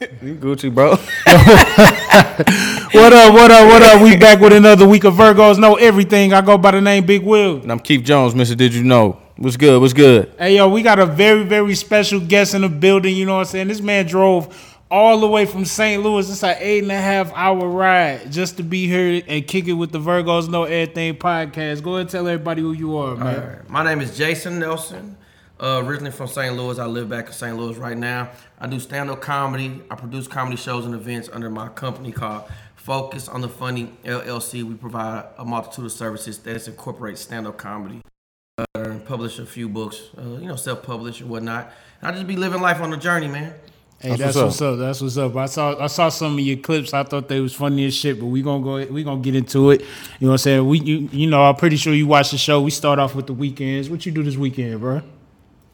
You Gucci, bro. What up? What up? What up? We back with another week of Virgos know everything. I go by the name Big Will. and I'm Keith Jones, Mister. Did you know? What's good? What's good? Hey yo, we got a very very special guest in the building. You know what I'm saying? This man drove all the way from St. Louis. It's an eight and a half hour ride just to be here and kick it with the Virgos Know Everything podcast. Go ahead and tell everybody who you are, man. Alright. My name is Jason Nelson. Uh, originally from St. Louis. I live back in St. Louis right now. I do stand up comedy. I produce comedy shows and events under my company called Focus on the Funny LLC. We provide a multitude of services that incorporate stand up comedy. Uh, and publish a few books, uh, you know, self publish and whatnot. And I just be living life on the journey, man. Hey, That's that's, what's what's up. That's what's up. I saw I saw some of your clips. I thought they was funny as shit, but we gonna go we gonna get into it. You know what I'm saying? We you, you know, I'm pretty sure you watch the show. We start off with the weekends. What you do this weekend, bro?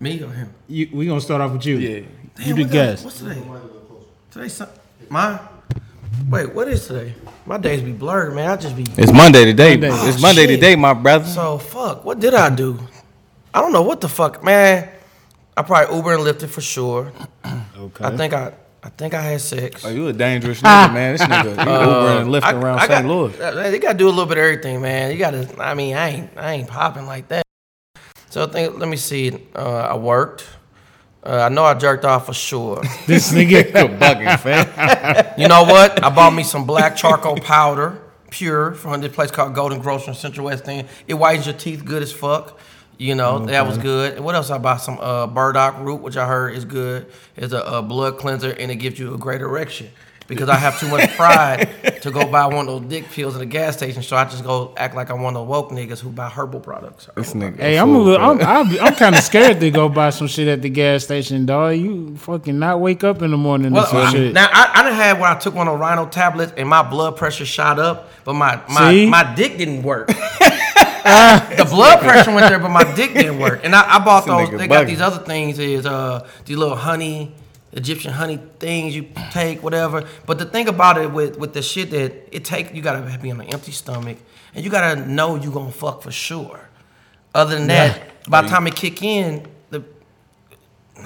Me or him? You, we gonna start off with you. Yeah. You Damn, the what the- guest. What's today? Today's Sun- mine. Wait, what is today? My days be blurred, man. I just be It's Monday today. Monday. It's Oh, Monday shit. today, my brother. So fuck. What did I do? I don't know what the fuck, man. I probably Uber and Lyfted for sure. Okay. I think I, I think I had sex. Oh, you a dangerous nigga, man. This nigga, you Uber and lifting Uh, I- around I St. got- Louis. uh, They gotta do a little bit of everything, man. You gotta. I mean, I ain't, I ain't popping like that. So I think. Let me see. Uh, I worked. Uh, I know I jerked off for sure. this nigga. Bugging, fam. You know what? I bought me some black charcoal powder, pure, from this place called Golden Grocer in Central West End. It whitens your teeth good as fuck. You know, that was good. And what else I bought? Some uh, burdock root, which I heard is good. It's a, a blood cleanser and it gives you a great erection. Because I have too much pride to go buy one of those dick pills at a gas station, so I just go act like I'm one of the woke niggas who buy herbal products. This nigga. Hey, I'm a little, I'm, I'm, I'm kind of scared to go buy some shit at the gas station, dog. You fucking not wake up in the morning Well, some I- shit. now I, I done had when I took one of Rhino tablets and my blood pressure shot up, but my my, See? my dick didn't work. the blood pressure went there, but my dick didn't work. And I, I bought This those. nigga They got bugging. these other things. Is uh these little honey, Egyptian honey things you take, whatever. But the thing about it with with the shit that it take, you gotta be on an empty stomach, and you gotta know you gonna fuck for sure. Other than that, by the time it kick in,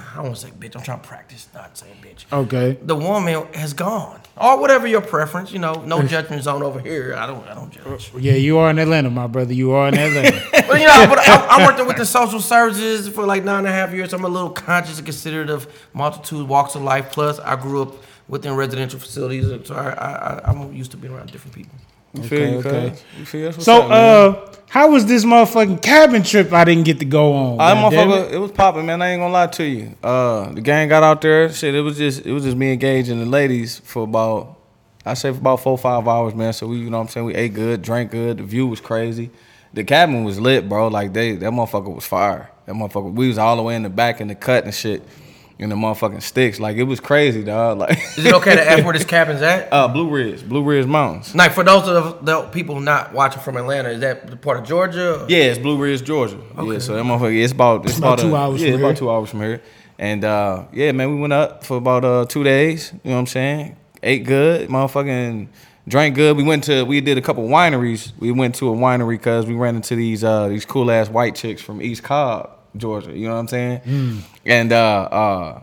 I don't want to say bitch. I'm trying to practice not saying bitch okay. the woman has gone or whatever your preference you know no judgment zone over here i don't i don't judge uh, Yeah, you are in Atlanta, my brother. You are in Atlanta. but you know but I, i'm working with the social services for like nine and a half years i'm a little conscious and considerate of multitude walks of life plus i grew up within residential facilities so i i, I i'm used to being around different people You feel you, Okay, cuz? You feel that's what's so, up, uh, how was this motherfucking cabin trip I didn't get to go on? Goddamn motherfucker, it? it was popping, man. I ain't gonna lie to you. Uh, the gang got out there. Shit, it was just, it was just me engaging the ladies for about, I say for about four, five hours, man. So we, you know, what I'm saying we ate good, drank good. The view was crazy. The cabin was lit, bro. Like they, that motherfucker was fire. That motherfucker, we was all the way in the back in the cut and shit, in the motherfucking sticks. Like it was crazy, dog. Like, is it okay to ask where this cabin's at uh, Blue Ridge, Blue Ridge Mountains. like for those of the people not watching from atlanta is that the part of georgia Yeah, it's Blue Ridge, Georgia. Yeah, so that motherfucker, it's about it's, about about, two a- hours Yeah, from here. about two hours from here. And uh, yeah, man, we went up for about uh, two days. You know what I'm saying? Ate good, motherfucking drank good. We went to we did a couple wineries. We went to a winery because we ran into these uh, these cool ass white chicks from East Cobb, Georgia. You know what I'm saying? Hmm. And uh, uh,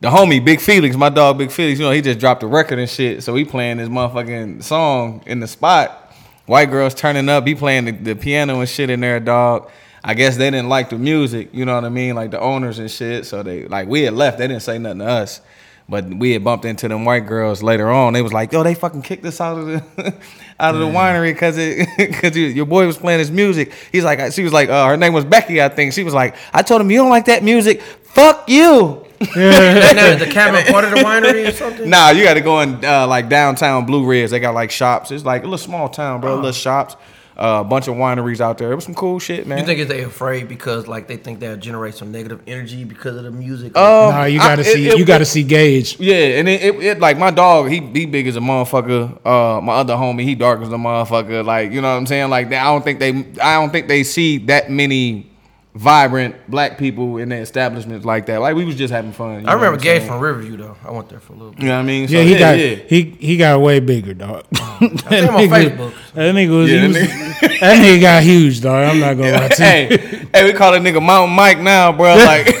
the homie Big Felix, my dog Big Felix, you know, he just dropped a record and shit. So he playing this motherfucking song in the spot. White girls turning up, he playing the, the piano and shit in there, dog. I guess they didn't like the music, you know what I mean? Like the owners and shit. So they like we had left, they didn't say nothing to us. But we had bumped into them white girls later on. They was like, "Yo, they fucking kicked us out of the out of the winery because it because your boy was playing his music." He's like, she was like, uh, her name was Becky, I think. She was like, "I told him you don't like that music. Fuck you." now, is the cabin part of the winery or something Nah, you got to go in uh, like downtown Blue Ridge. They got like shops. It's like a little small town, bro. Little shops, uh, a bunch of wineries out there. It was some cool shit, man. You think is they afraid because like they think they'll generate some negative energy because of the music? Um, Nah, you gotta it- see. it- you gotta see Gage. Yeah, and it, it, it like my dog, he he big as a motherfucker. Uh, my other homie, he dark as a motherfucker. Like you know what I'm saying? Like that, I don't think they, I don't think they see that many vibrant black people in the establishments like that. Like we was just having fun. I remember what I'm Gage saying? from Riverview though. I went there for a little bit. You know what I mean? So, Yeah, he got yeah. he he got way bigger, dog. I see him on Facebook. That nigga was, Yeah, he that was nigga- That nigga got huge, dog. I'm not gonna lie to you. hey, hey, we call that nigga Mountain Mike now, bro. Like,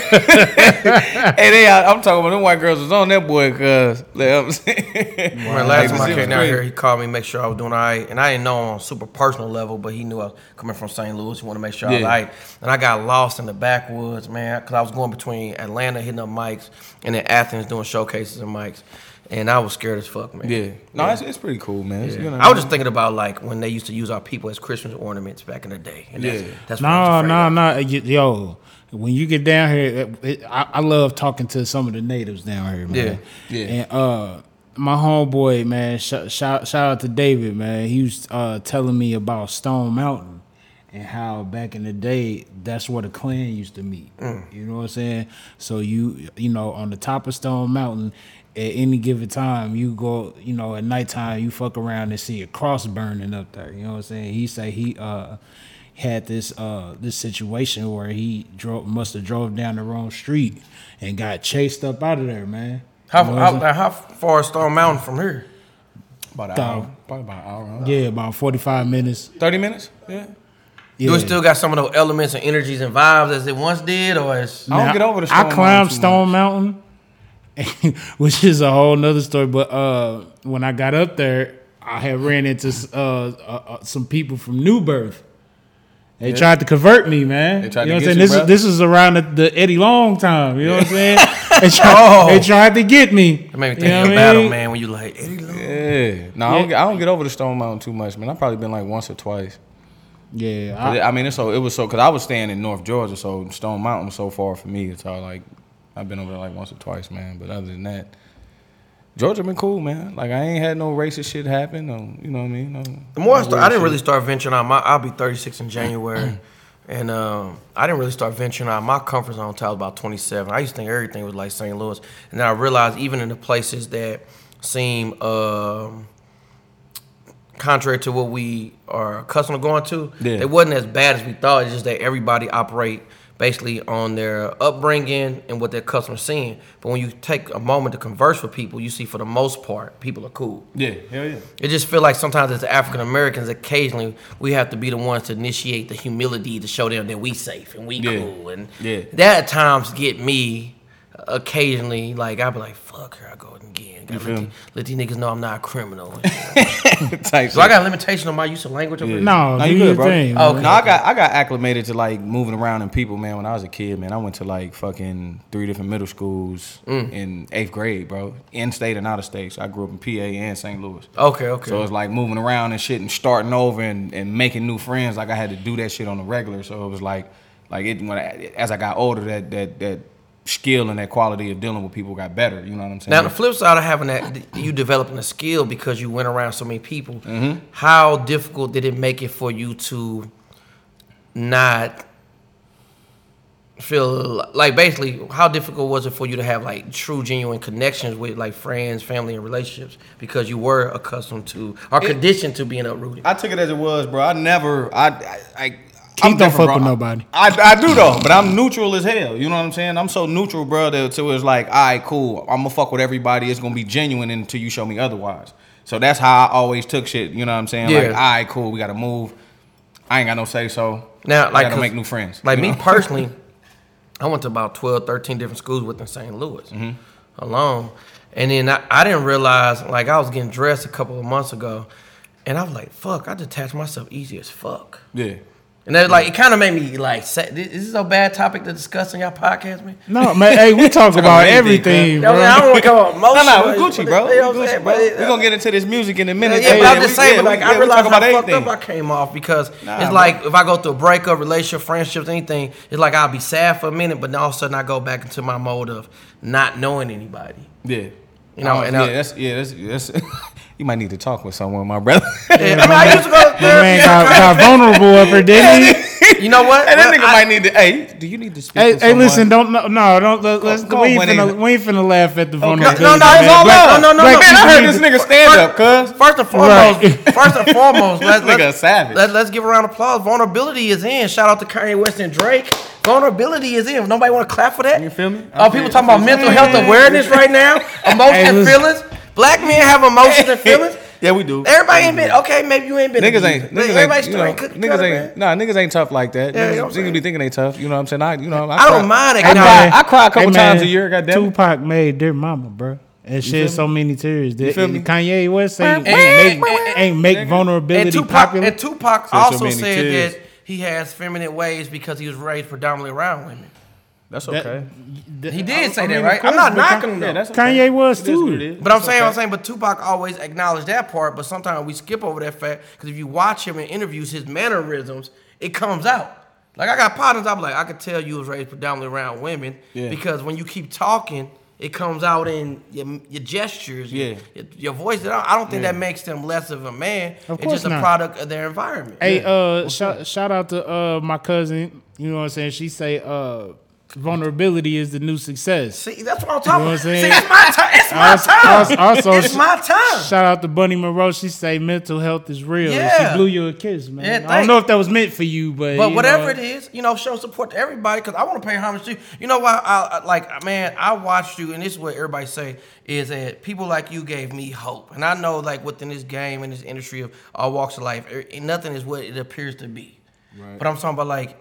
hey, they out, I'm talking about them white girls was on that boy, cause you know what I'm saying. When last time I came down here, he called me, make sure I was doing all right. And I didn't know on a super personal level, but he knew I was coming from St. Louis. He wanted to make sure I was Yeah. all right. And I got lost in the backwoods, man, because I was going between Atlanta hitting up mics and then Athens doing showcases and mics. And I was scared as fuck, man. Yeah, no, It's, it's pretty cool, man. It's, you know, I was just thinking about like when they used to use our people as Christmas ornaments back in the day. And Yeah. that's what I was No, no, of. no. Yo, when you get down here, it, I, I love talking to some of the natives down here, man. Yeah, yeah. And uh, my homeboy, man, shout, shout shout out to David, man. He was uh, telling me about Stone Mountain and how back in the day, that's where the Klan used to meet. Mm. You know what I'm saying? So you, you know, on the top of Stone Mountain. At any given time, you go, you know, at nighttime, you fuck around and see a cross burning up there. You know what I'm saying? He say he uh had this uh this situation where he drove must have drove down the wrong street and got chased up out of there, man. How, You know how, how far is Stone Mountain from here? about an hour, probably about an hour. yeah, about forty five minutes. Thirty minutes. Yeah. Yeah. Do it still got some of those elements and energies and vibes as it once did, or is I don't get over the I climbed Mountain too Stone Mountain, which is a whole nother story. But uh, when I got up there, I had ran into uh, uh, uh, some people from New Birth. They tried to convert me, man. They tried you know to what I'm get saying? you, This bro? is this is around the, the Eddie Long time. You know what I'm saying? they, tried, Oh. they tried to get me. It made me think You know of what battle, mean? man, when you like, Eddie Long. Yeah. No, I, don't I don't get over the Stone Mountain too much, man. I've probably been like once or twice. Yeah, I, I, I mean, it's so it was so because I was staying in North Georgia, so Stone Mountain was so far for me. It's all like I've been over there like once or twice, man. But other than that, Georgia been cool, man. Like I ain't had no racist shit happen. No, you know what I mean? No, The more I start, I didn't shit. really start venturing out my. I'll be 36 in January, and um, I didn't really start venturing out my comfort zone until I was about 27. I used to think everything was like St. Louis, and then I realized even in the places that seem um, contrary to what we are accustomed to going to, Yeah. it wasn't as bad as we thought. It's just that everybody operate basically on their upbringing and what their customers seeing. But when you take a moment to converse with people, you see for the most part people are cool. Yeah, hell yeah. It just feel like sometimes as African Americans, occasionally we have to be the ones to initiate the humility to show them that we safe and we Yeah. cool, and Yeah. that at times get me occasionally like I'll be like, fuck her," I go again. Gotta let, the- let these niggas know I'm not a criminal. and shit. Type so I got a limitation on my use of language. Yeah. No, No, you good, bro. thing, Oh, man. No, I got I got acclimated to like moving around and people, man. When I was a kid, man, I went to like fucking three different middle schools Mm. in eighth grade, bro. In state and out of state. So I grew up in PA and St. Louis. Okay, okay. So it's like moving around and shit and starting over and, and making new friends. Like I had to do that shit on the regular. So it was like, like it when I, as I got older, that that that skill and that quality of dealing with people got better. You know what I'm saying? Now the flip side of having that, you developing a skill because you went around so many people. Mm-hmm. How difficult did it make it for you to not feel like basically how difficult was it for you to have like true genuine connections with like friends, family, and relationships because you were accustomed to or conditioned to being uprooted? I took it as it was, bro. I never, I, I, I Keith don't fuck bro. with nobody. I, I do though, but I'm neutral as hell. You know what I'm saying? I'm so neutral, bro. That so it's like, all right, cool. I'm gonna fuck with everybody. It's gonna be genuine until you show me otherwise. So that's how I always took shit. You know what I'm saying? Yeah. Like, all right, cool. We gotta move. I ain't got no say so. Now, I like, gotta 'cause- make new friends. Like you me personally, I went to about 12, 13 different schools within St. Louis Mm-hmm. alone. And then I, I didn't realize, like, I was getting dressed a couple of months ago, and I was like, fuck, I detached myself easy as fuck. Yeah. And that, like, it kind of made me, like, say, is this a bad topic to discuss in y'all podcast, man? No, man. Hey, we talk about about everything, You bro. I'm? I don't want to come up No, emotional. no, we Gucci, bro. You know We I'm Gucci, bro. But, We gonna get into this music in a Yeah, minute. yeah, but I'm just saying, yeah, but like we- I yeah, we realized how about fucked up I came off because Nah, it's bro. like if I go through a breakup, relationship, friendships, anything, it's like I'll be sad for a minute, but then all of a sudden I go back into my mode of not knowing anybody. Yeah. You know, Oh, and yeah, I- that's yeah, that's, that's you might need to talk with someone, my brother. Yeah, I mean, I used to go to My man therapy. got, got vulnerable up here, didn't he? You know what? Hey, that Well, nigga I- might need to. Hey, do you need to speak? Hey, with hey, listen, don't no, no don't let, let's come we ain't finna we ain't finna laugh at the No, vulnerability. no, no, It's it's all Black- love. No, no, no, black no. Man, I heard this nigga stand up, cuz. First and foremost, Right. first and foremost, let's, Nigga let's, a savage. Let, us give a round of applause. Vulnerability is in. Shout out to Kanye West and Drake. Vulnerability is in. Nobody want to clap for that? You feel me? Oh, people talking about mental health awareness right now, emotions and feelings. Black men have emotions and feelings. Yeah, we do. Everybody ain't been okay. Maybe you ain't been. Niggas ain't, these. niggas Everybody ain't, still you know, ain't niggas cutter, ain't, man. nah, niggas ain't tough like that. Yeah, niggas, niggas be thinking they tough. You know what I'm saying? I, you know, I, I cry, don't mind it. I Nah, cry. I cry a couple Hey, times a year. Goddamn. it. Tupac made their mama, bro. And shed so many tears. That, feel me? Kanye West ain't, And- ain't, make, and- ain't make And vulnerability Tupac, popular. and Tupac so also many said tears. that he has feminine ways because he was raised predominantly around women. That's okay. that- He I- did say I that, mean, right? I'm not knocking him. Yeah, though. that's Kanye was It is too. But I'm It's saying, okay. I'm saying, but Tupac always acknowledged that part. But sometimes we skip over that fact because if you watch him in interviews, his mannerisms, it comes out. Like I got partners, I'm like, I could tell you was raised predominantly around women Yeah. because when you keep talking, it comes out in your, your gestures, your, Yeah. your, your voice. I don't, I don't think Yeah. that makes them less of a man. Of it's course just a not. product of their environment. Hey, uh, shout, shout out to uh my cousin. You know what I'm saying? She say uh vulnerability is the new success. See, that's what I'm talking You know about. what I'm See, saying? it's my time. It's my Also- time. also- it's my time. Shout out to Bunny Monroe. She say mental health is real. Yeah. She blew you a kiss, man. Yeah, I don't know if that was meant for you, but But you whatever know, it is, you know, show support to everybody because I want to pay homage to you. You know why? I, I like, man, I watched you, and this is what everybody say is that people like you gave me hope, and I know like within this game and this industry of all walks of life, nothing is what it appears to be. But I'm talking about like.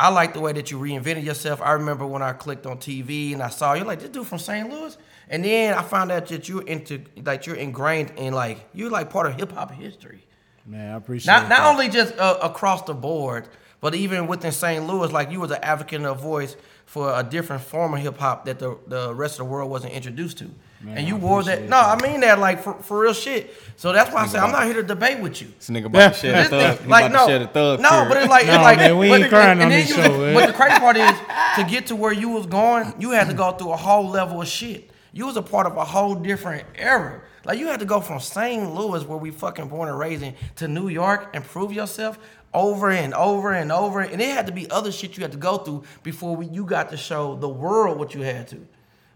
I like the way that you reinvented yourself. I remember when I clicked on TV and I saw you like this dude from St. Louis, and then I found out that you're into like you're ingrained in like you're like part of hip hop history. man, I appreciate Not that. not only just uh, across the board, but even within St. Louis, like you was an advocate and a voice for a different form of hip hop that the, the rest of the world wasn't introduced to. And you I wore that. No, I mean that like for, for real shit. So that's why I say I'm not here to debate with you. This nigga about to shed a thug. like no, to shed a thug. no, but it's like, No, it's like man, we ain't the- crying on and then this you- show, man. But the crazy part is to get to where you was going, you had to go through a whole level of shit. You was a part of a whole different era. Like you had to go from St. Louis, where we fucking born and raised in, to New York and prove yourself over and over and over. And it had to be other shit you had to go through before we, you got to show the world what you had to.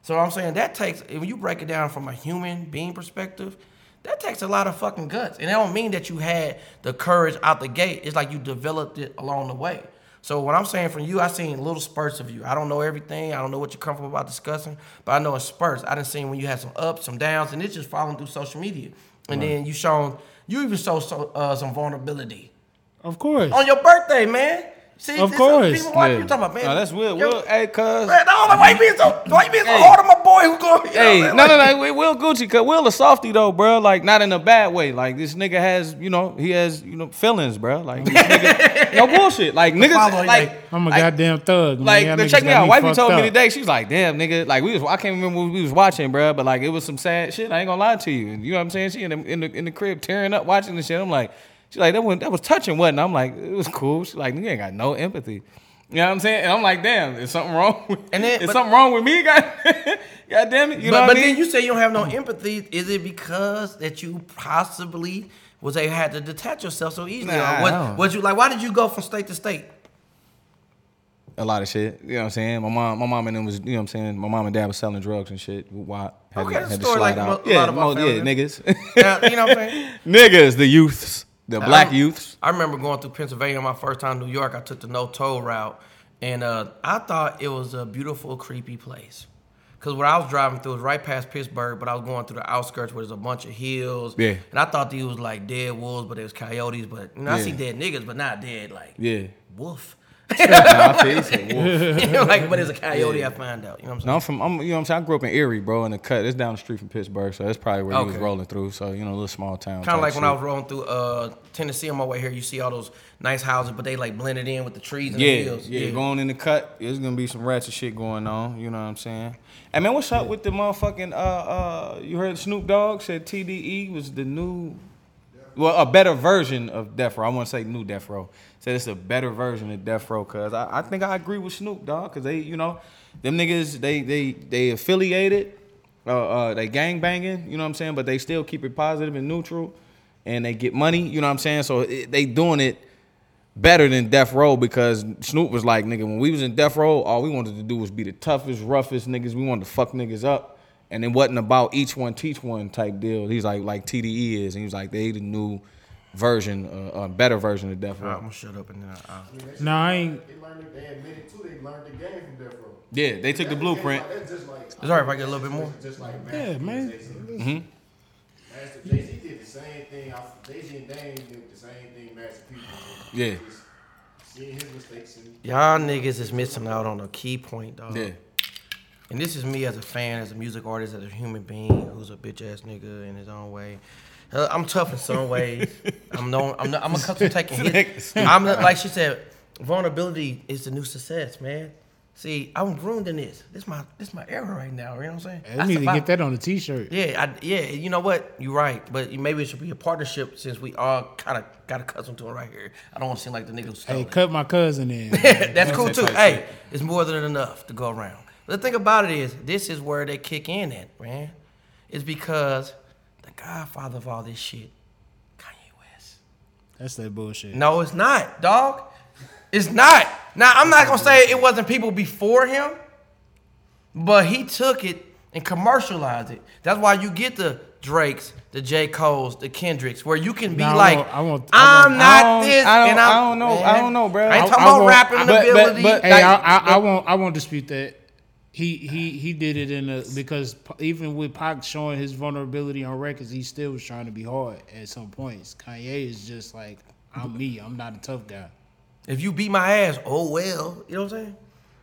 So I'm saying that takes, when you break it down from a human being perspective, that takes a lot of fucking guts. And it don't mean that you had the courage out the gate. It's like you developed it along the way. So what I'm saying from you, I seen little spurts of you. I don't know everything. I don't know what you're comfortable about discussing, but I know in spurts. I done seen when you had some ups, some downs, and it's just following through social media. And then you shown, you even showed so, uh, some vulnerability Of course. on your birthday, man. See, Of course. People, why Yeah. you talking about, man? Nah, that's Will. Yo, Will, hey, cuz. Man, no, like, why you being so, why you being so Hey. hard on my boy who going? Hey, no, no, no. Will- Will Gucci, cause Will a softy though, bro. Like not in a bad way. Like this nigga has, you know, he has, you know, feelings, bro. Like this nigga, no bullshit. Like niggas, like, like- I'm a like, goddamn thug. Man. Like, Y'all the- niggas check me out. Wifey fucked told me today. She was like, "Damn, nigga, like we was. I can't remember what we was watching, bro. But like, it was some sad shit. I ain't gonna lie to you. You know what I'm saying? She in the in the, in the crib tearing up watching the shit. I'm like, she's like, that was that was touching, wasn't? it?" I'm like, it was cool. She's like, you ain't got no empathy. You know what I'm saying? And I'm like, damn, is something wrong? With, And then- is but- something wrong with me? God, God damn it. You know but what but I mean? then you say you don't have no empathy. Is it because that you possibly was they had to detach yourself so easily? Nah, was, was you like? Why did you go from state to state? a lot of shit. You know what I'm saying? My mom, my mom and them was, you know what I'm saying? My mom and dad was selling drugs and shit. Why? Had Okay, to, that's had a to story slide like out. a lot of our mo- yeah, niggas. Now, you know what I'm saying? niggas, the youths, the black I- youths. I remember going through Pennsylvania my first time in New York. I took the no toll route, and uh, I thought it was a beautiful, creepy place. Cause where I was driving through was right past Pittsburgh, but I was going through the outskirts where there's a bunch of hills. Yeah. And I thought these was like dead wolves, but it was coyotes. But you know, I see dead niggas, but not dead like Yeah. wolf. Nah, I wolf. Like, but it's a coyote. I find out. You know what I'm saying? No, I'm from, I'm, you know what I'm saying? I grew up in Erie, bro, in the cut. It's down the street from Pittsburgh, so that's probably where he was rolling through. So, you know, a little small town. Kind of like when I was rolling through uh, Tennessee on my way here. You see all those nice houses, but they like blended in with the trees and the Yeah, hills. yeah, yeah, going in the cut. There's gonna be some ratchet shit going on. You know what I'm saying? Hey man, what's up with the motherfucking uh uh? You heard Snoop Dogg said TDE was the new, well, a better version of Death Row. I want to say new Death Row. Said it's a better version of Death Row. Cause I, I think I agree with Snoop Dogg. Cause they, you know, them niggas they they they affiliated, uh, uh they gang banging. You know what I'm saying? But they still keep it positive and neutral, and they get money. You know what I'm saying? So it, they doing it better than Death Row because Snoop was like, nigga, when we was in Death Row, all we wanted to do was be the toughest, roughest niggas. We wanted to fuck niggas up. And it wasn't about each one teach one type deal. He's like, like TDE is. And he was like, they the new version, uh, uh, better version of Death All right, Row. I'm gonna shut up and then I'll. No, I ain't. They learned it. They admitted too. They learned the game from Death Row. Yeah, they took the blueprint. That's just like. It's all right if I get a little bit more. Just like Yeah, man. Hmm. Master Jay Z did the same thing. Jay Z and Dame did the same thing Master P. Yeah. Seeing his mistakes and Y'all niggas is missing out on a key point, dog. Yeah. And this is me as a fan, as a music artist, as a human being who's a bitch ass nigga in his own way. I'm tough in some ways. I'm known. I'm. Not, I'm accustomed to taking hits. I'm not, like she said. Vulnerability is the new success, man. See, I'm groomed in this. This my this my era right now. You know what I'm saying? I That's need to get that on a t-shirt. Yeah, I, yeah. You know what? You're right, but maybe it should be a partnership since we all kind of got accustomed to it right here. I don't want to seem like the nigga who stole Hey, it. cut my cousin in. That's cool too. Hey, it's more than enough to go around. But the thing about it is, this is where they kick in at, man. It's because the godfather of all this shit, Kanye West. That's that bullshit. No, it's not, dog. It's not. Now, I'm not gonna say it wasn't people before him, but he took it and commercialized it. That's why you get the Drakes, the J. Cole's, the Kendricks, where you can be I like, I want- I I'm want- not this, I don't- and I'm, I don't know- I don't know, bro. I ain't talking I about rapping but- but- ability. but- Hey, Like- I, I, I won't. I won't dispute that. He he he did it in a because even with Pac showing his vulnerability on records, he still was trying to be hard at some points. Kanye is just like I'm me. I'm not a tough guy. If you beat my ass, oh well. You know what I'm saying?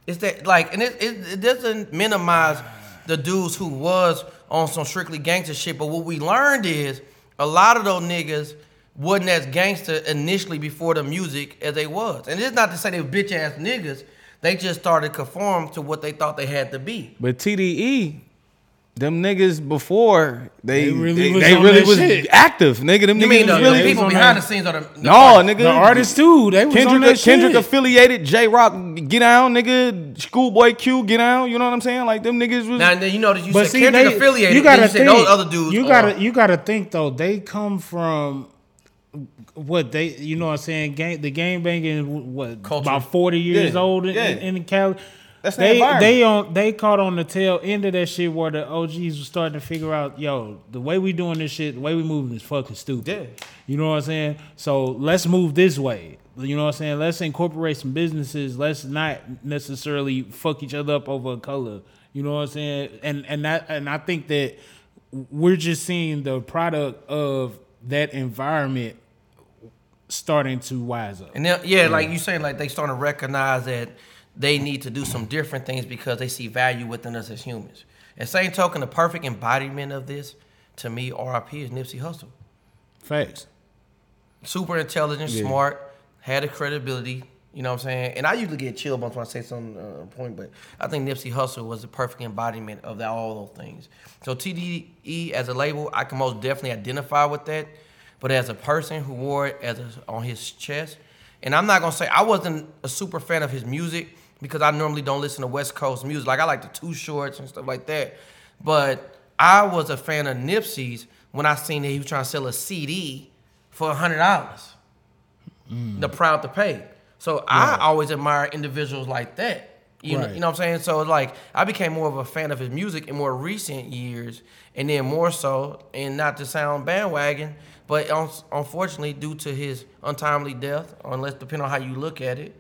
It's that like, and it, it, it doesn't minimize the dudes who was on some strictly gangster shit. But what we learned is a lot of those niggas wasn't as gangster initially before the music as they was. And it's not to say they were bitch ass niggas. They just started conform to what they thought they had to be. But TDE, them niggas before they They they really really was was, on that shit. active, nigga. Them You niggas mean the, was the really they people behind that- the scenes are the, the no, nigga. The artists too. They was on Kendrick, that Kendrick shit. affiliated, Jay Rock, get down, nigga. Schoolboy Q, get down. You know what I'm saying? Like them niggas was. Now then you know that you But said see, Kendrick they, affiliated. you gotta you think. those other dudes. you gotta you gotta think though. They come from what they you know what I'm saying. Game the game banging what Culture. about forty years Yeah, old in, yeah. in, in Cali. That's the they environment. they on they caught on the tail end of that shit where the OGs was starting to figure out, yo, the way we doing this shit, the way we moving is fucking stupid. Yeah. You know what I'm saying? So let's move this way. You know what I'm saying? Let's incorporate some businesses. Let's not necessarily fuck each other up over a color. You know what I'm saying? And and that and I think that we're just seeing the product of that environment starting to wise up. And then, yeah, like you saying, like they starting to recognize that they need to do some different things because they see value within us as humans. And same token, the perfect embodiment of this to me, RIP is Nipsey Hussle. Facts. Super intelligent, Yeah. smart, had the credibility. You know what I'm saying? And I usually get chill bumps when I say something uh, point, but I think Nipsey Hussle was the perfect embodiment of that, all those things. So TDE as a label, I can most definitely identify with that. But as a person who wore it as a, on his chest, and I'm not gonna say I wasn't a super fan of his music because I normally don't listen to West Coast music. Like I like the Too Shorts and stuff like that. But I was a fan of Nipsey's when I seen that he was trying to sell a CD for hundred dollars mm. the proud to pay. So I always admire individuals like that. You, know, you know what I'm saying? So it's like I became more of a fan of his music in more recent years, and then more so, and not to sound bandwagon, but un- unfortunately, due to his untimely death, unless depending on how you look at it,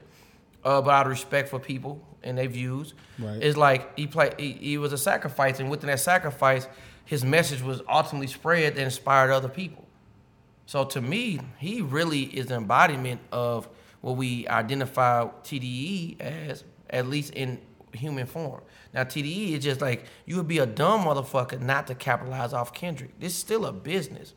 uh, but out of respect for people and their views, Right. it's like he played. He, he was a sacrifice, and within that sacrifice, his message was ultimately spread that inspired other people. So to me, he really is an embodiment of what we identify TDE as, at least in human form. Now TDE is just like you would be a dumb motherfucker not to capitalize off Kendrick. This is still a business.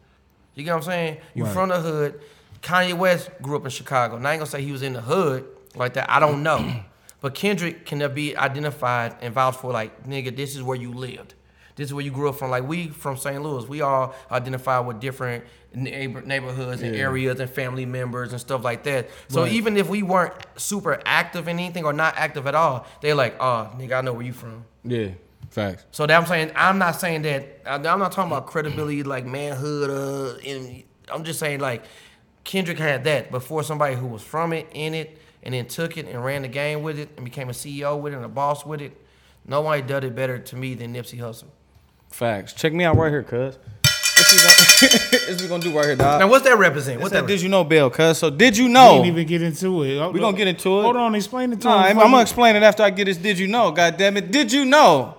You get what I'm saying? You Right. from the hood. Kanye West grew up in Chicago. Now I ain't gonna say he was in the hood like that. I don't know. but Kendrick can be identified and vouched for like, nigga, this is where you lived. This is where you grew up from. Like we from St. Louis, we all identify with different neighbor, neighborhoods and Yeah. areas and family members and stuff like that. So Right. even if we weren't super active in anything or not active at all, they're like, oh, nigga, I know where you from. yeah, facts. So that I'm saying, I'm not saying that. I'm not talking about credibility, like manhood. Uh, and I'm just saying like Kendrick had that before somebody who was from it, in it, and then took it and ran the game with it and became a CEO with it and a boss with it. Nobody did it better to me than Nipsey Hussle. Facts. Check me out right here, cuz. This we gonna, gonna do right here, dog. Now, what's that represent? What's What's that? that? Did you know, Bill? Cuz. So did you We know? didn't even get into it. We gonna get into it. Hold on, explain it to Nah, him. I'm, I'm gonna explain it after I get this. Did you know? God damn it! Did you know?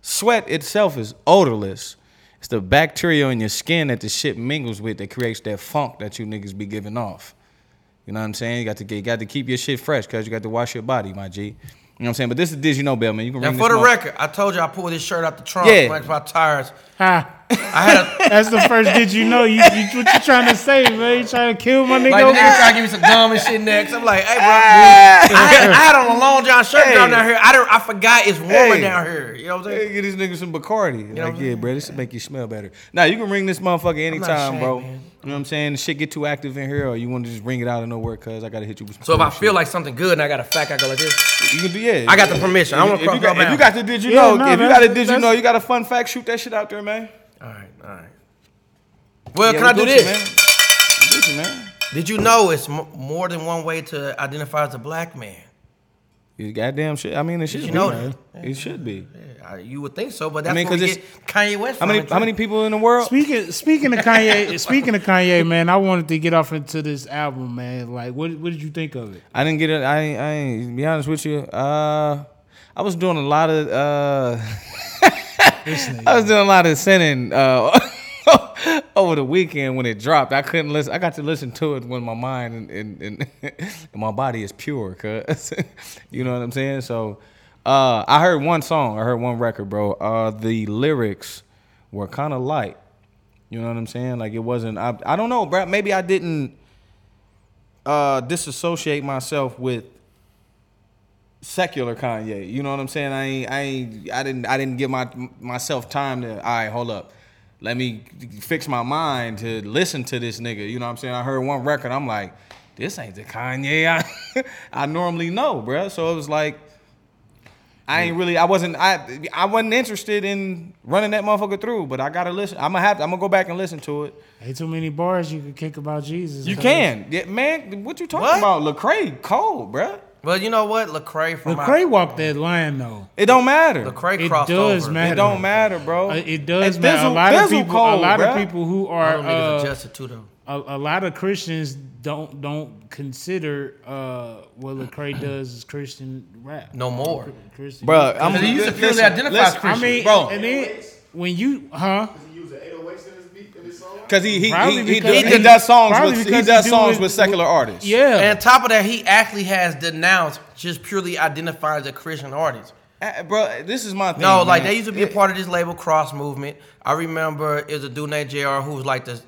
Sweat itself is odorless, It's the bacteria in your skin that the shit mingles with that creates that funk that you niggas be giving off. You know what I'm saying? You got to get, you got to keep your shit fresh because you got to wash your body, my G. You know what I'm saying? But this is Did You Know, Bell, man. You can Now, for the record, I told you I pulled this shirt out the trunk. Yeah. Like my tires. Ha. I had a That's the first did you know? You, you what you trying to say, man? You trying to kill my nigga? like the over nigga there? trying to give me some gum and shit next. I'm like, hey, bro, Ah. I, had, I had on a long john shirt Hey. down down here. I don't, I forgot it's warmer Hey. down here. You know what I'm Hey, saying? get these niggas some Bacardi. know like, yeah, bro, this will make you smell better. Now, you can ring this motherfucker anytime, ashamed, bro. man. You know what I'm saying? The shit get too active in here, or you want to just ring it out of nowhere, cuz I got to hit you with some So if I cool feel like something good and I got a fact, I go like this. You can do, yeah. I got the permission. I If wanna you- cross if you, got, no if you got the did you Yeah, know, no, if you that's- got a did you that's- know, you got a fun fact, shoot that shit out there, man. All right, all right. Well, Yeah, can I do Gucci, this? man. Gucci, man. Did you know it's m- more than one way to identify as a black man? You goddamn shit. I mean, it should you be. know man. that? It should be. Yeah, you would think so, but that's mean, where we 'cause get Kanye West. How many it, how many people in the world? Speaking speaking of Kanye, speaking of Kanye, man, I wanted to get off into this album, man. Like, what what did you think of it? I didn't get it. I ain't, I ain't be honest with you. Uh, I was doing a lot of uh, I was doing a lot of sending uh, over the weekend when it dropped. I couldn't listen. I got to listen to it when my mind and and, and, my body is pure, cause you know what I'm saying. So uh, I heard one song. I heard one record, bro. Uh, the lyrics were kind of light. You know what I'm saying? Like it wasn't. I I don't know, bro. Maybe I didn't uh, disassociate myself with secular Kanye. You know what I'm saying? I ain't, I ain't, I didn't, I didn't give my myself time to. All right, hold up. Let me fix my mind to listen to this nigga. You know what I'm saying? I heard one record. I'm like, this ain't the Kanye I, I normally know, bruh. So it was like. I ain't really. I wasn't. I I wasn't interested in running that motherfucker through. But I gotta listen. I'm gonna have. To, I'm gonna go back and listen to it. Ain't too many bars you can kick about Jesus. You cuz. can, yeah, man. What you talking What? about? Lecrae, cold, bruh. Well, you know what? Lecrae from Lecrae walked that line though. It don't matter. Lecrae crossed It does over. matter. It don't matter, bro. Uh, it does And matter. A Thizzle- lot of Thizzle people, a lot bruh. of people who All are them niggas uh, adjusted too though. a, a lot of Christians don't don't consider uh, what Lecrae does as Christian rap. No more. Christian. Bruh, I'm He used to purely identify listen, as I mean, Bro. and then when you, huh? Does he use the 808s in his beat in his song? Cause he he Probably he, he, because does, he he- does songs with he does he songs with secular artists. Yeah. And on top of that, he actually has denounced just purely identified as a Christian artist. Uh, bro, this is my thing. No, like they used to be a part of this label Cross Movement. I remember it was a dude named Jr. who was like the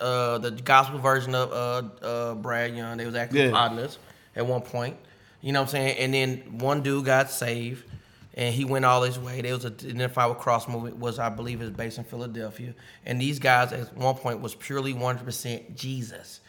uh, the gospel version of uh, uh, Brad Young. They was actually Yeah. partners at one point. You know what I'm saying? And then one dude got saved, and he went all his way. They was identified with Cross Movement was I believe is based in Philadelphia. And these guys at one point was purely 100% Jesus.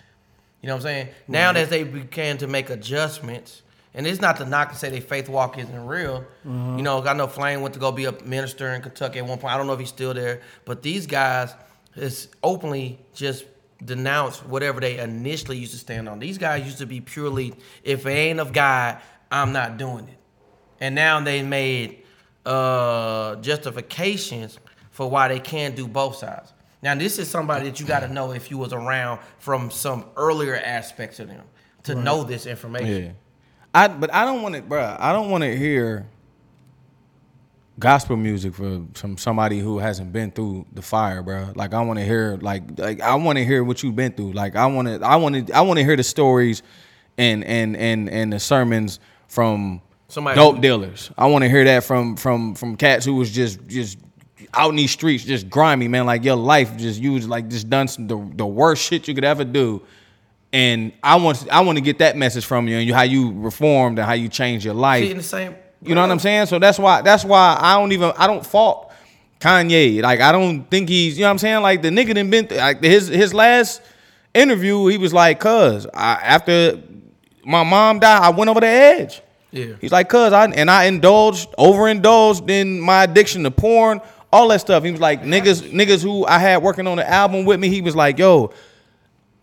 You know what I'm saying? Now that they began to make adjustments, and it's not to knock and say their faith walk isn't real. Mm-hmm. You know, I know Flame went to go be a minister in Kentucky at one point. I don't know if he's still there, but these guys is openly just denounce whatever they initially used to stand on. These guys used to be purely, if it ain't of God, I'm not doing it. And now they made uh, justifications for why they can't do both sides. Now this is somebody that you got to know if you was around from some earlier aspects of them to know this information. Yeah. I but I don't want to, bro. I don't want to hear gospel music for from somebody who hasn't been through the fire, bro. Like I want to hear like like I want to hear what you've been through. Like I want to I want to I want to hear the stories and and and and the sermons from Somebody dope dealers. I want to hear that from from from cats who was just just out in these streets, just grimy, man. Like your life, just you was like just done some, the the worst shit you could ever do. And I want I want to get that message from you and you how you reformed and how you changed your life. See, in the same. You know what I'm saying? So that's why that's why I don't even I don't fault Kanye. Like I don't think he's you know what I'm saying? Like the nigga done been th- like his his last interview, he was like, cuz I, after my mom died, I went over the edge. Yeah. He's like, cuz I and I indulged, overindulged in my addiction to porn, all that stuff. He was like, niggas, niggas who I had working on the album with me, he was like, yo,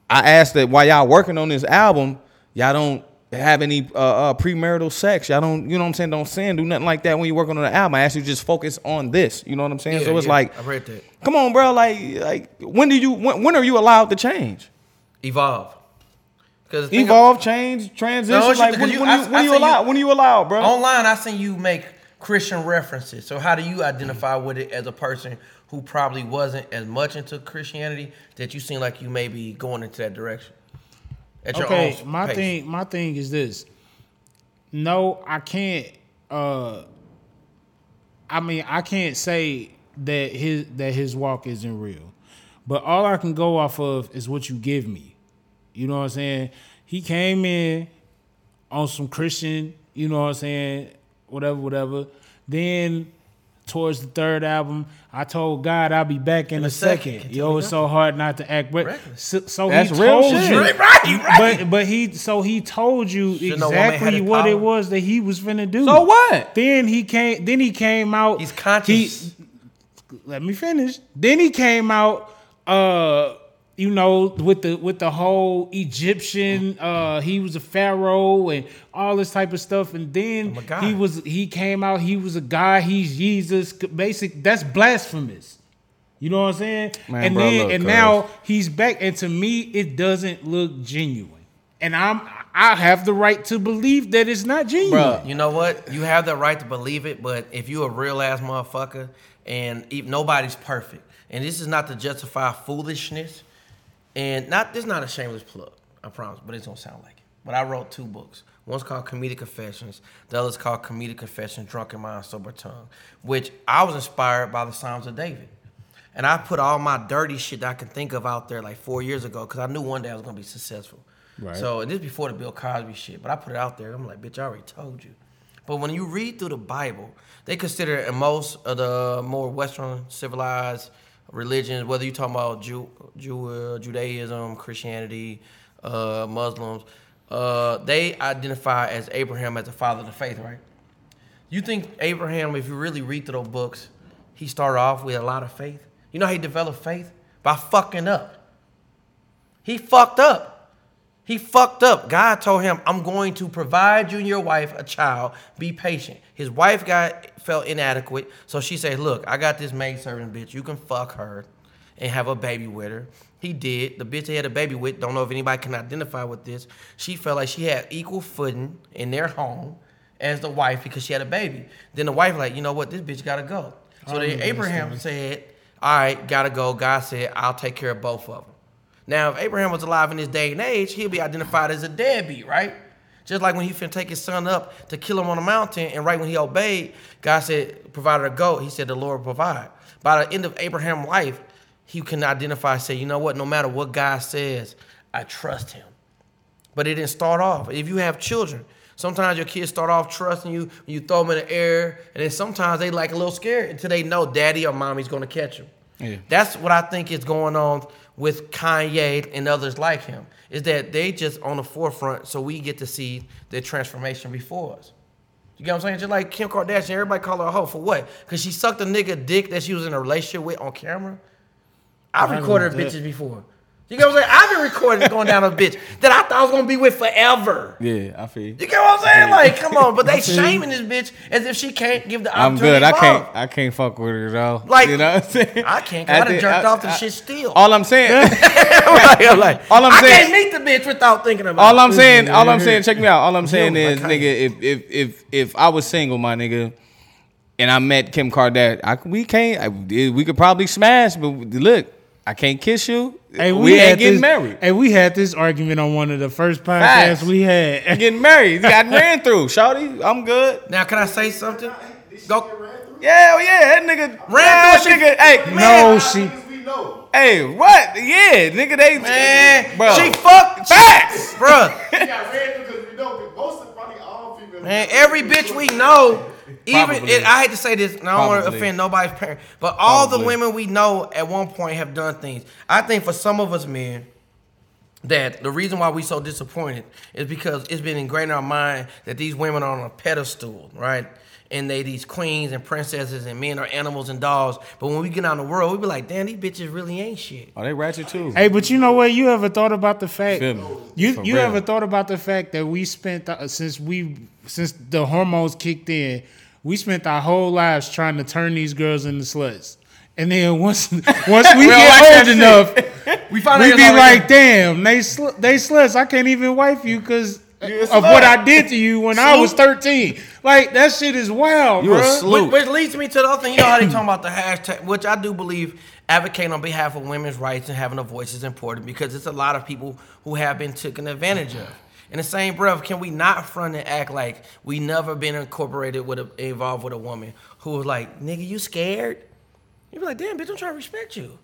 I asked that while y'all working on this album, y'all don't have any uh, uh, premarital sex. Y'all don't, you know what I'm saying? Don't sin, do nothing like that when you're working on the album. I asked you just focus on this. You know what I'm saying? Yeah, so it's yeah, like, I read that. come on, bro. Like, like when do you when, when are you allowed to change? Evolve. Because Evolve, change, transition. No, like when, you- when, I- you, when you seen you- allow when you allow, bro. Online, I seen you make Christian references. So how do you identify with it as a person who probably wasn't as much into Christianity that you seem like you may be going into that direction? At your okay, own my pace? thing, my thing is this. No, I can't. uh I mean, I can't say that his that his walk isn't real, but all I can go off of is what you give me. You know what I'm saying? He came in on some Christian, you know what I'm saying, whatever, whatever. Then towards the third album, I told God I'll be back in, a a second. second. Yo, it's so hard not to act. But Reckless. so, so That's he real told shit. you, Right, right, right. but but he so he told you Should know one man had exactly his what it was that he was finna do. So what? Then he came. Then he came out. He's conscious. He, let me finish. Then he came out. Uh, you know, with the with the whole Egyptian. Uh, he was a pharaoh and all this type of stuff. And then I'm a god. he was he came out. He was a guy. He's Jesus. Basic. That's blasphemous. You know what I'm saying? Man, and bro, then look, and cuz. now he's back. And to me, it doesn't look genuine. And I'm I have the right to believe that it's not genuine. Bruh. You know what? You have the right to believe it, but if you a real ass motherfucker and if nobody's perfect, and this is not to justify foolishness, and not this is not a shameless plug, I promise, but it's gonna sound like it. But I wrote two books. One's called Comedic Confessions. The other's called Comedic Confessions, Drunken Mind, Sober Tongue, which I was inspired by the Psalms of David. And I put all my dirty shit that I can think of out there like four years ago because I knew one day I was gonna be successful. Right. So and this is before the Bill Cosby shit, but I put it out there. I'm like, bitch, I already told you. But when you read through the Bible, they consider in most of the more Western civilized religions, whether you're talking about Jew, Jew, uh, Judaism, Christianity, uh, Muslims, uh, they identify as Abraham as the father of the faith, right? You think Abraham, if you really read through those books, he started off with a lot of faith? You know how he developed faith? By fucking up. He fucked up. He fucked up. God told him, I'm going to provide you and your wife a child. Be patient. His wife got felt inadequate. So she said, Look, I got this maidservant bitch. You can fuck her and have a baby with her. He did. The bitch he had a baby with, don't know if anybody can identify with this. She felt like she had equal footing in their home as the wife because she had a baby. Then the wife like, you know what, this bitch gotta go. So then Abraham said, all right, gotta go. God said, I'll take care of both of them. Now, if Abraham was alive in this day and age, he'd be identified as a deadbeat, right? Just like when he finna take his son up to kill him on a mountain, and right when he obeyed, God said, provided a goat, he said, the Lord will provide. By the end of Abraham's life, he can identify, say, you know what, no matter what God says, I trust him. But it didn't start off. If you have children, sometimes your kids start off trusting you, when you throw them in the air, and then sometimes they like a little scared until they know daddy or mommy's gonna catch them. Yeah. That's what I think is going on with Kanye and others like him. Is that they just on the forefront, so we get to see the transformation before us. You get what I'm saying? Just like Kim Kardashian, everybody call her a hoe for what? Because she sucked a nigga dick that she was in a relationship with on camera. I've recorded bitches before. You get what I'm saying? I've been recording going down a bitch that I thought I was gonna be with forever. Yeah, I feel. you. You get what I'm saying? Like, come on, but they shaming this bitch as if she can't give the I'm good. I can't. I can't fuck with her at all. Like, you know what I'm saying? I can't. I done think- jerked I- off to I- shit still. All I'm saying. like, I'm like, All I'm I saying- can't meet the bitch without thinking about. All. I'm saying, all I'm saying, check me out. All I'm saying is, nigga, if if if if I was single, my nigga, and I met Kim Kardashian, I, we can't. I, we could probably smash, but look, I can't kiss you. Hey, we, had ain't getting this, married. Hey, we had this argument on one of the first podcasts Facts. we I'm had. getting married. Got ran through, shawty. I'm good. Now, can I say something? Go. Yeah, oh yeah, that nigga Ran through that nigga. Hey, No, man, she. Niggas we know. Hey, what? Yeah, nigga, they Man, bro. she fucked. Facts. Bruh. We got ran through because we know. 'cause Most of probably all females. Man, every bitch we know, even Probably. and I hate to say this, and I don't want to offend nobody's parent, but all the women we know at one point have done things. I think for some of us men, that the reason why we so disappointed is because it's been ingrained in our mind that these women are on a pedestal, right? And they these queens and princesses and men are animals and dogs. But when we get out in the world, we be like, damn, these bitches really ain't shit. Oh, they ratchet too. Hey, but you know what? You ever thought about the fact? Feel? You For you real. ever thought about the fact that we spent uh, since we since the hormones kicked in, we spent our whole lives trying to turn these girls into sluts, and then once once we We get old enough, We found we be it's already- like, damn, they sl- they sluts. I can't even wife you because of what. I did to you when I was 13. Like that shit is wild, You bro. slut. Which, which leads me to the other thing. You know how they talking about the hashtag, which I do believe advocating on behalf of women's rights and having a voice is important because it's a lot of people who have been taken advantage of. In the same breath, can we not front and act like we never been incorporated with a, involved with a woman who was like, "Nigga, you scared?" You be like, "Damn, bitch, I'm trying to respect you."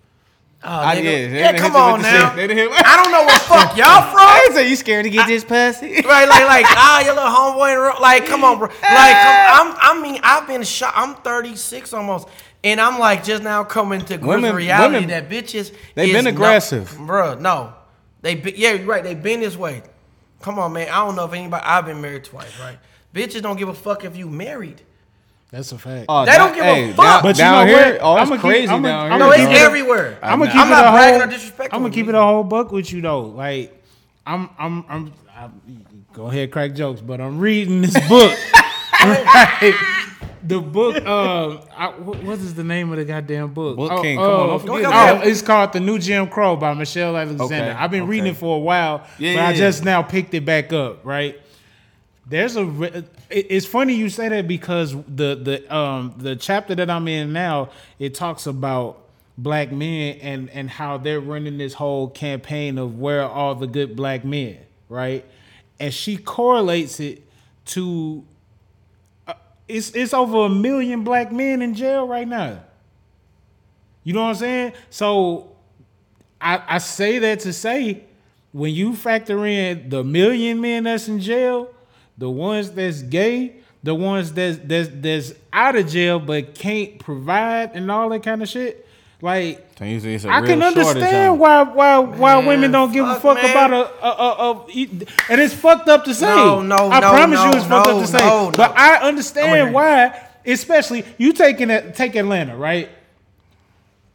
Oh, I nigga. did. They Yeah, come on now. They didn't hit- I don't know where fuck y'all from. I say you scared to get this pussy. Right, like, like, ah, your little homeboy, like, come on, bro. Like, I'm, I'm, I mean, I've been shot. I'm 36 almost, and I'm like just now coming to grips with reality women- that bitches. they is been no- aggressive. bro. No, they, yeah, you're right. They've been this way. Come on, man. I don't know if anybody. I've been married twice, right? Bitches don't give a fuck if you married. That's a fact. Oh, They down- don't give a fuck. Down, But you down know here, what? oh, it's I'ma keep- crazy I'ma- down I'ma here. No, it's keep everywhere. I'm gonna keep I'm it not a bragging whole. or disrespecting I'm gonna keep it a whole buck with you though. Like, I'm, I'm, I'm. i go ahead, crack jokes, but I'm reading this book. right? The book. Um, I, what, is the name of the goddamn book? Book Oh, King, come on, oh, don't forget oh, it's called The New Jim Crow by Michelle Alexander. Okay, I've been reading it for a while, Yeah, but yeah, I yeah. just now picked it back up. Right. There's a. It's funny you say that because the the um the chapter that I'm in now it talks about black men and and how they're running this whole campaign of where are all the good black men, right? And she correlates it to it's it's over a million black men in jail right now. You know what I'm saying? So I, I say that to say when you factor in the million men that's in jail, the ones that's gay, the ones that's that's that's out of jail but can't provide and all that kind of shit, like So you it's a I real can understand why why why Man, women don't give a fuck, fuck man. about a, a, a, a and it's fucked up to say. No, no, I no, promise no, you it's fucked no, up to say. no, But no. I I'm understand with why, especially you taking it take Atlanta, right?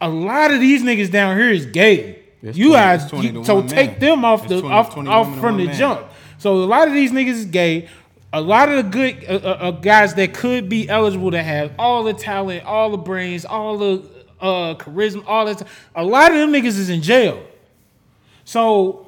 A lot of these niggas down here is gay. It's you 20 guys, you- to so one take man. them off It's the 20 off, 20 off from the man. jump. So a lot of these niggas is gay. A lot of the good uh, uh, uh, guys that could be eligible to have all the talent, all the brains, all the uh, charisma, all that. A lot of them niggas is in jail. So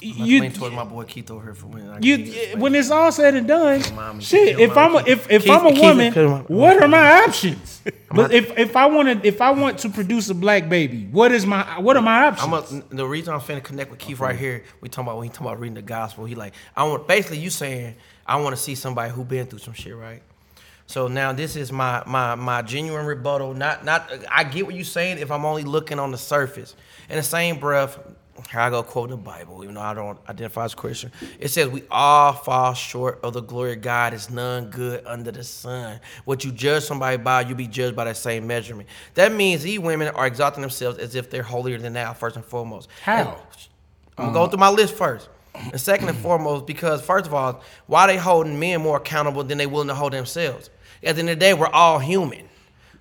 You, you lean towards my boy Keith over here for winning. I you give when it's all said and done, Mommy, shit. kill If I'm a, if if Keith- I'm a woman, kill my- what are my options? But if if I want to if I want to produce a black baby, what is my what are my options? I'm a, the reason I'm finna connect with Keith right here. We talking about when he talking about reading the gospel. He like I want basically you saying I want to see somebody who been through some shit, right? So now this is my my my genuine rebuttal. Not not I get what you're saying if I'm only looking on the surface. In the same breath, here I go quoting the Bible, even though I don't identify as Christian. It says we all fall short of the glory of God. Is none good under the sun. What you judge somebody by, you be judged by that same measurement. That means these women are exalting themselves as if they're holier than thou, first and foremost. How? I'm going through my list first. And second and foremost, because first of all, why they holding men more accountable than they willing to hold themselves? At the end of the day, we're all human.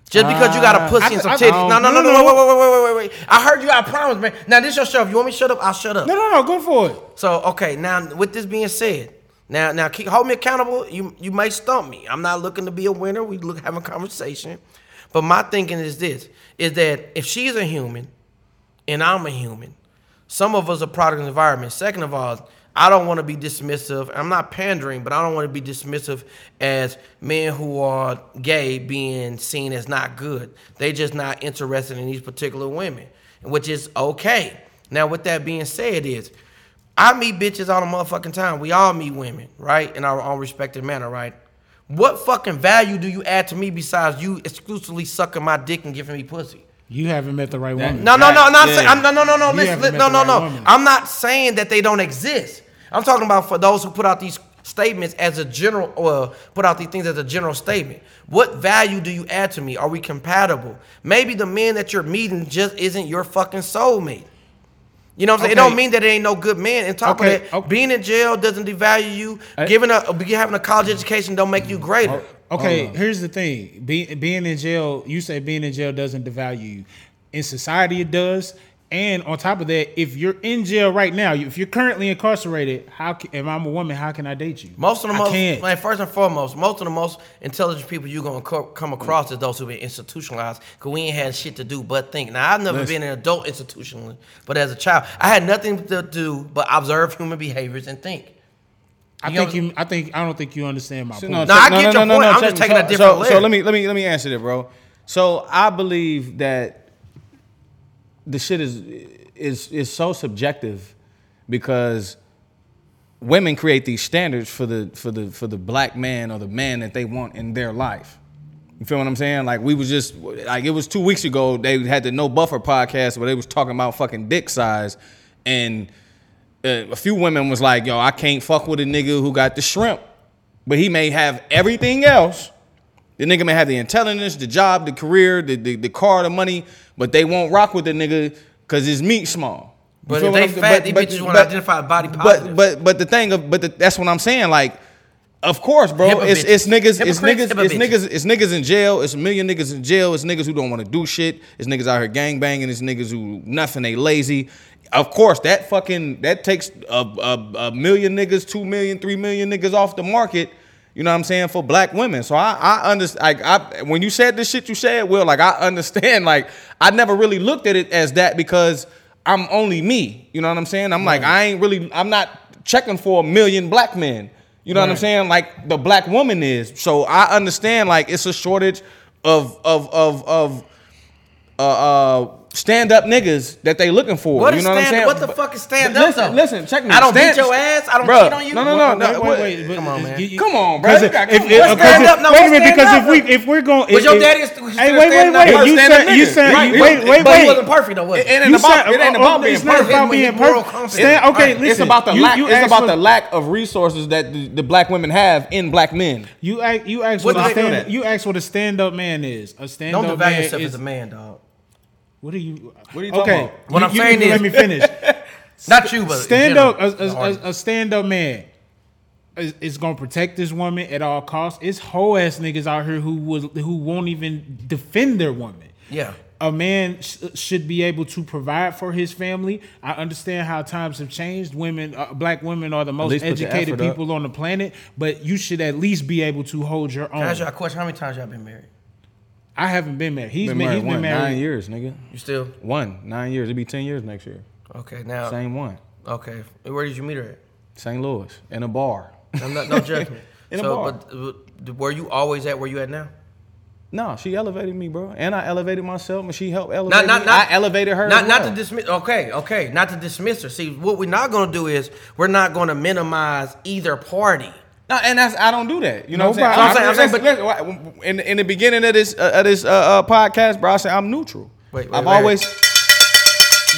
Just because you got a Uh, pussy and some titties. No, no, no, no, no, no. wait, wait, wait, wait, wait, wait. I heard you. I promise, man. Now this your show. If you want me to shut up, I'll shut up. no, no, no. Go for it. So okay, now with this being said, now now keep hold me accountable. You you may stump me. I'm not looking to be a winner. We look have a conversation. But my thinking is this: is that if she's a human and I'm a human, some of us are product of environment. Second of all, I don't want to be dismissive. I'm not pandering, but I don't want to be dismissive as men who are gay being seen as not good. They just not interested in these particular women, which is okay. Now, with that being said, is I meet bitches all the motherfucking time. We all meet women, right? In our own respective manner, right? What fucking value do you add to me besides you exclusively sucking my dick and giving me pussy? You haven't met the right woman. No, no, no, I'm not Yeah. saying. I'm, no, no, no, no. You Listen, haven't li- met no, no, right no. woman. I'm not saying that they don't exist. I'm talking about for those who put out these statements as a general, or put out these things as a general statement. What value do you add to me? Are we compatible? Maybe the man that you're meeting just isn't your fucking soulmate. You know what I'm saying? It don't mean that it ain't no good man. And top Okay, of that, okay. being in jail doesn't devalue you. I- Giving a having a college education don't make you greater. Oh, okay, here's the thing: Be, being in jail, you say being in jail doesn't devalue you. In society, it does. And on top of that, if you're in jail right now, if you're currently incarcerated, how? Can, if I'm a woman, how can I date you? Most of the I most, can't. like first and foremost, most of the most intelligent people you're gonna co- come across is those who've been institutionalized, cause we ain't had shit to do but think. Now I've never been an adult institutionally, but as a child, I had nothing to do but observe human behaviors and think. I You think you. I think I don't think you understand my So, point. No, I get your point. I'm just taking a so, different so, so let me let me let me answer that, bro. So I believe that the shit is is is so subjective because women create these standards for the for the for the black man or the man that they want in their life. You feel what I'm saying? Like we was just like it was two weeks ago. They had the No Buffer podcast where they was talking about fucking dick size, and uh, a few women was like, "Yo, I can't fuck with a nigga who got the shrimp, but he may have everything else. The nigga may have the intelligence, the job, the career, the the, the car, the money, but they won't rock with the nigga because his meat small." You But if they I'm- fat, these bitches wanna identify body but positive. but but the thing of but the, that's what I'm saying. Like, of course, bro. Hippa It's bitches. it's niggas. It's niggas. hippa It's niggas. It's niggas in jail. It's a million niggas in jail. It's niggas who don't want to do shit. It's niggas out here gang banging. It's niggas who nothing. They lazy. Of course, that fucking that takes a, a, a million niggas, two million, three million niggas off the market. You know what I'm saying for black women. So I I understand. Like I when you said this shit you said, Will, like I understand. Like I never really looked at it as that because I'm only me. You know what I'm saying? I'm like I ain't really. I'm not checking for a million black men. You know what I'm saying? Like the black woman is. So I understand like it's a shortage of of of of uh, uh stand up niggas that they looking for. What you is know what I'm stand- saying? what the fuck is stand but up, Listen, though? listen, check me. I don't Stand- beat your ass. I don't Bruh, cheat on you. No, no, no, Wait, no. wait, what- wait, Come on, man. you- Come on, bro. Because You if, got- if, come if. What's stand up? No, wait a minute, because up? if we if we're going, Was if- your daddy Hey, wait, stand wait, wait. You said you said you- wait, wait, but he wasn't perfect though, was It ain't about, it ain't about oh, oh, being it's not perfect. about being perfect. okay, listen. it's about the lack. It's about the lack of resources that the, black women have in black men. You ask, you asked What a stand, you asked what a stand up man is. A stand Don't up devalue man yourself is as a man, dog. What are you? What are you talking okay, about? What you- I'm you saying is- let me finish. Not you, but stand up, a, a, a, a stand up man is, is gonna protect this woman at all costs. It's whole ass niggas out here who was who won't even defend their woman. Yeah. A man sh- should be able to provide for his family. I understand how times have changed. Women, uh, black women, are the most least put your educated effort up. people on the planet. But you should at least be able to hold your Can I ask you own. a question? How many times y'all been married? I haven't been married. He's Been been, married he's been one, married. nine years, nigga. You still? One nine years. It'll be ten years next year. Okay, now. Same one. Okay, where did you meet her at? St. Louis in a bar. I'm not, no judgment. In a bar. but were you always at where you at now? No, she elevated me, bro, and I elevated myself, and she helped elevate Not, not, me. not, I elevated her. Not, as not to dismiss. Okay, okay, not to dismiss her. See, what we're not going to do is we're not going to minimize either party. No, and that's I don't do that. You know what I'm saying? I'm saying- I'm listen, listen, listen, in in the beginning of this uh, of this uh, uh, podcast, bro, I said I'm neutral. Wait, wait, I've wait. always.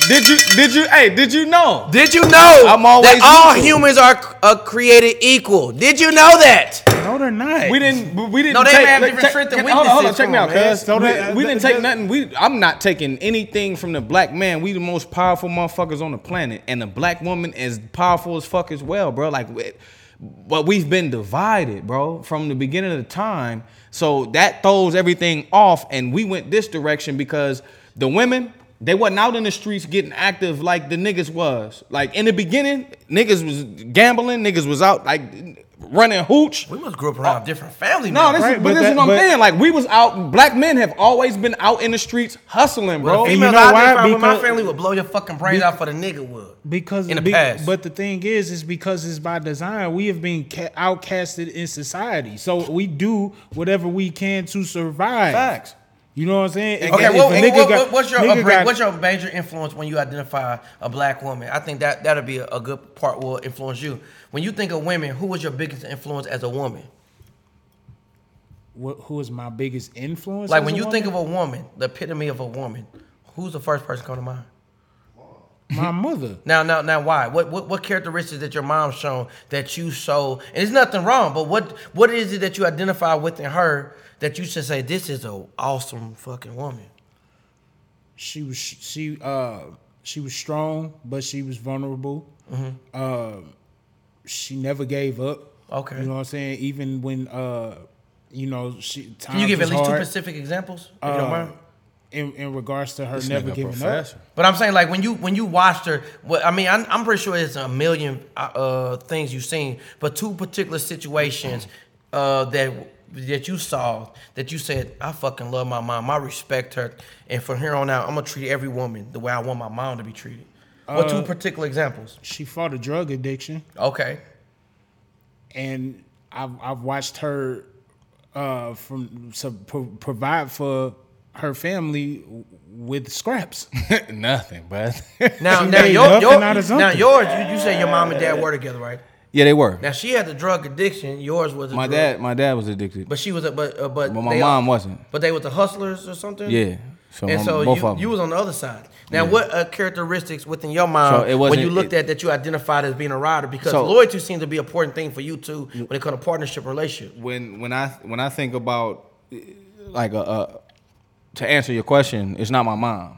Did you did you hey did you know? Did you know I'm always that all neutral. humans are uh, created equal? Did you know that? No, they're not. We didn't. We didn't. No, they take, have look, different check- strength and check- Hold on, hold on. Check me out, cuz. So we, that- we didn't that- take nothing. We. I'm not taking anything from the black man. We the most powerful motherfuckers on the planet, and the black woman is powerful as fuck as well, bro. Like, we- but we've been divided, bro, from the beginning of the time. So that throws everything off, and we went this direction because the women. They wasn't out in the streets getting active like the niggas was. Like in the beginning, niggas was gambling, niggas was out like running hooch. We must grow up around different family. No, this members. is, but, but this that- is what I'm but- saying. Like we was out. Black men have always been out in the streets hustling, bro. Well, And you know why? identify with my family would blow your fucking brains out for the nigga would. because in the be- past. But the thing is, is because it's by design. We have been ca- outcasted in society, so we do whatever we can to survive. Facts. You know what I'm saying? If- Okay, if well, nigga what, got- what's your got- what's your major influence when you identify a black woman? I think that that'll be a, a good part will influence you. When you think of women, who was your biggest influence as a woman? What, who is my biggest influence? Like when you think of a woman, the epitome of a woman, who's the first person come to mind? my mother. Now, now, now, why? What, what, what characteristics that your mom shown that you so? And there's nothing wrong, but what, what is it that you identify with in her that you should say this is an awesome fucking woman? She was she uh she was strong, but she was vulnerable. Mm-hmm. Um, she never gave up. Okay. you know what I'm saying. Even when uh, you know, she Can you give at times was least two specific examples? If you don't uh, mind? in in regards to her This never nigga giving up. But I'm saying like when you when you watched her, what I mean, I'm, I'm pretty sure it's a million uh, uh, things you've seen, but two particular situations uh, that that you saw that you said, I fucking love my mom, I respect her, and from here on out, I'm gonna treat every woman the way I want my mom to be treated. What two particular examples? She fought a drug addiction. Okay, and I've I've watched her uh, from so pro- provide for her family with scraps. Nothing, but Now, She now, made your, nothing your, out of now something. yours, you, you say your mom and dad were together, right? Yeah, they were. Now she had the drug addiction. Yours was a My drug- dad, my dad was addicted, but, but she was a but uh, but my they- mom wasn't. But they were the hustlers or something. Yeah, so, and my- so both you, of them. you was on the other side. Now, what uh, characteristics within your mind So when you looked it- at that you identified as being a rider? Because So- loyalty seems to be an important thing for you too when it comes to partnership relationship. when when I when I think about like a, a to answer your question, it's not my mom.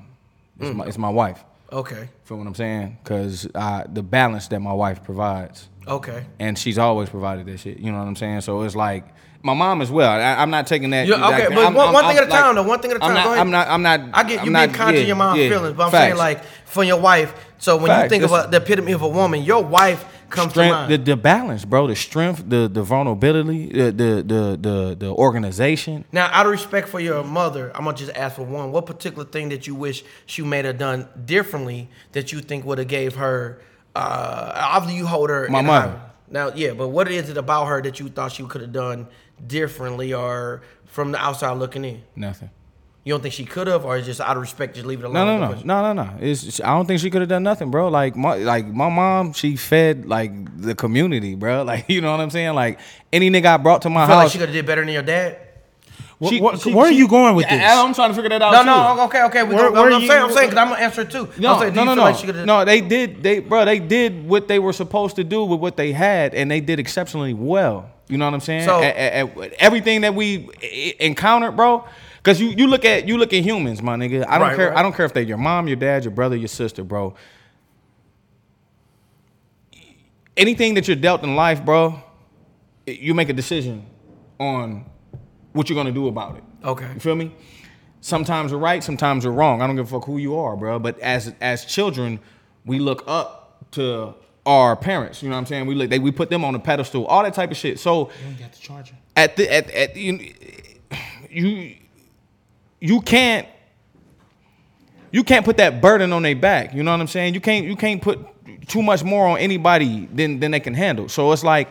It's Mm. my it's my wife. Okay, Feel what I'm saying? Because the balance that my wife provides, okay. and she's always provided that shit. You know what I'm saying? So it's like my mom as well. I, I'm not taking that. Yeah, okay, like, but I'm- one- I'm- one thing I'm at a time, though, one thing at a I'm time. not, Go ahead. I'm not. I'm not. I get you being conscious of your mom's yeah, feelings, but I'm facts. saying like for your wife. So when you think about the epitome of a woman, your wife comes to strength, mind. the, the balance, bro, the strength, the the vulnerability, the the the the, the organization. Now, out of respect for your mother, I'm gonna just ask for one. What particular thing that you wish she may have done differently that you think would have gave her? Uh, obviously, you hold her. My mother. Now, yeah, but what is it about her that you thought she could have done differently, or from the outside looking in? Nothing. You don't think she could have, or it's just out of respect, just leave it alone? No, no, no, no, no, no. It's I don't think she could have done nothing, bro. Like my like my mom, she fed like the community, bro. Like you know what I'm saying? Like any nigga I brought to my I feel like house. she could have did better than your dad. What- she- what- she- where are you going with this? I'm trying to figure that out. No, too. no, okay, okay. We Where- go, where I'm you- saying, I'm saying, because I'm gonna answer it too. No, saying, no, no, no. like she could have? no, they did. They, bro, they did what they were supposed to do with what they had, and they did exceptionally well. You know what I'm saying? So- At- at- at everything that we e- encountered, bro. Because you, you look at you look at humans, my nigga. I don't Right, care. right. I don't care if they're your mom, your dad, your brother, your sister, bro. Anything that you're dealt in life, bro, you make a decision on what you're gonna do about it. Okay. You feel me? Sometimes you're right, sometimes you're wrong. I don't give a fuck who you are, bro. But as as children, we look up to our parents. You know what I'm saying? We look, they, we put them on a pedestal, all that type of shit. So You ain't got the charger. at the at at you you you can't you can't put that burden on their back. You know what I'm saying? You can't you can't put too much more on anybody than than they can handle. So it's like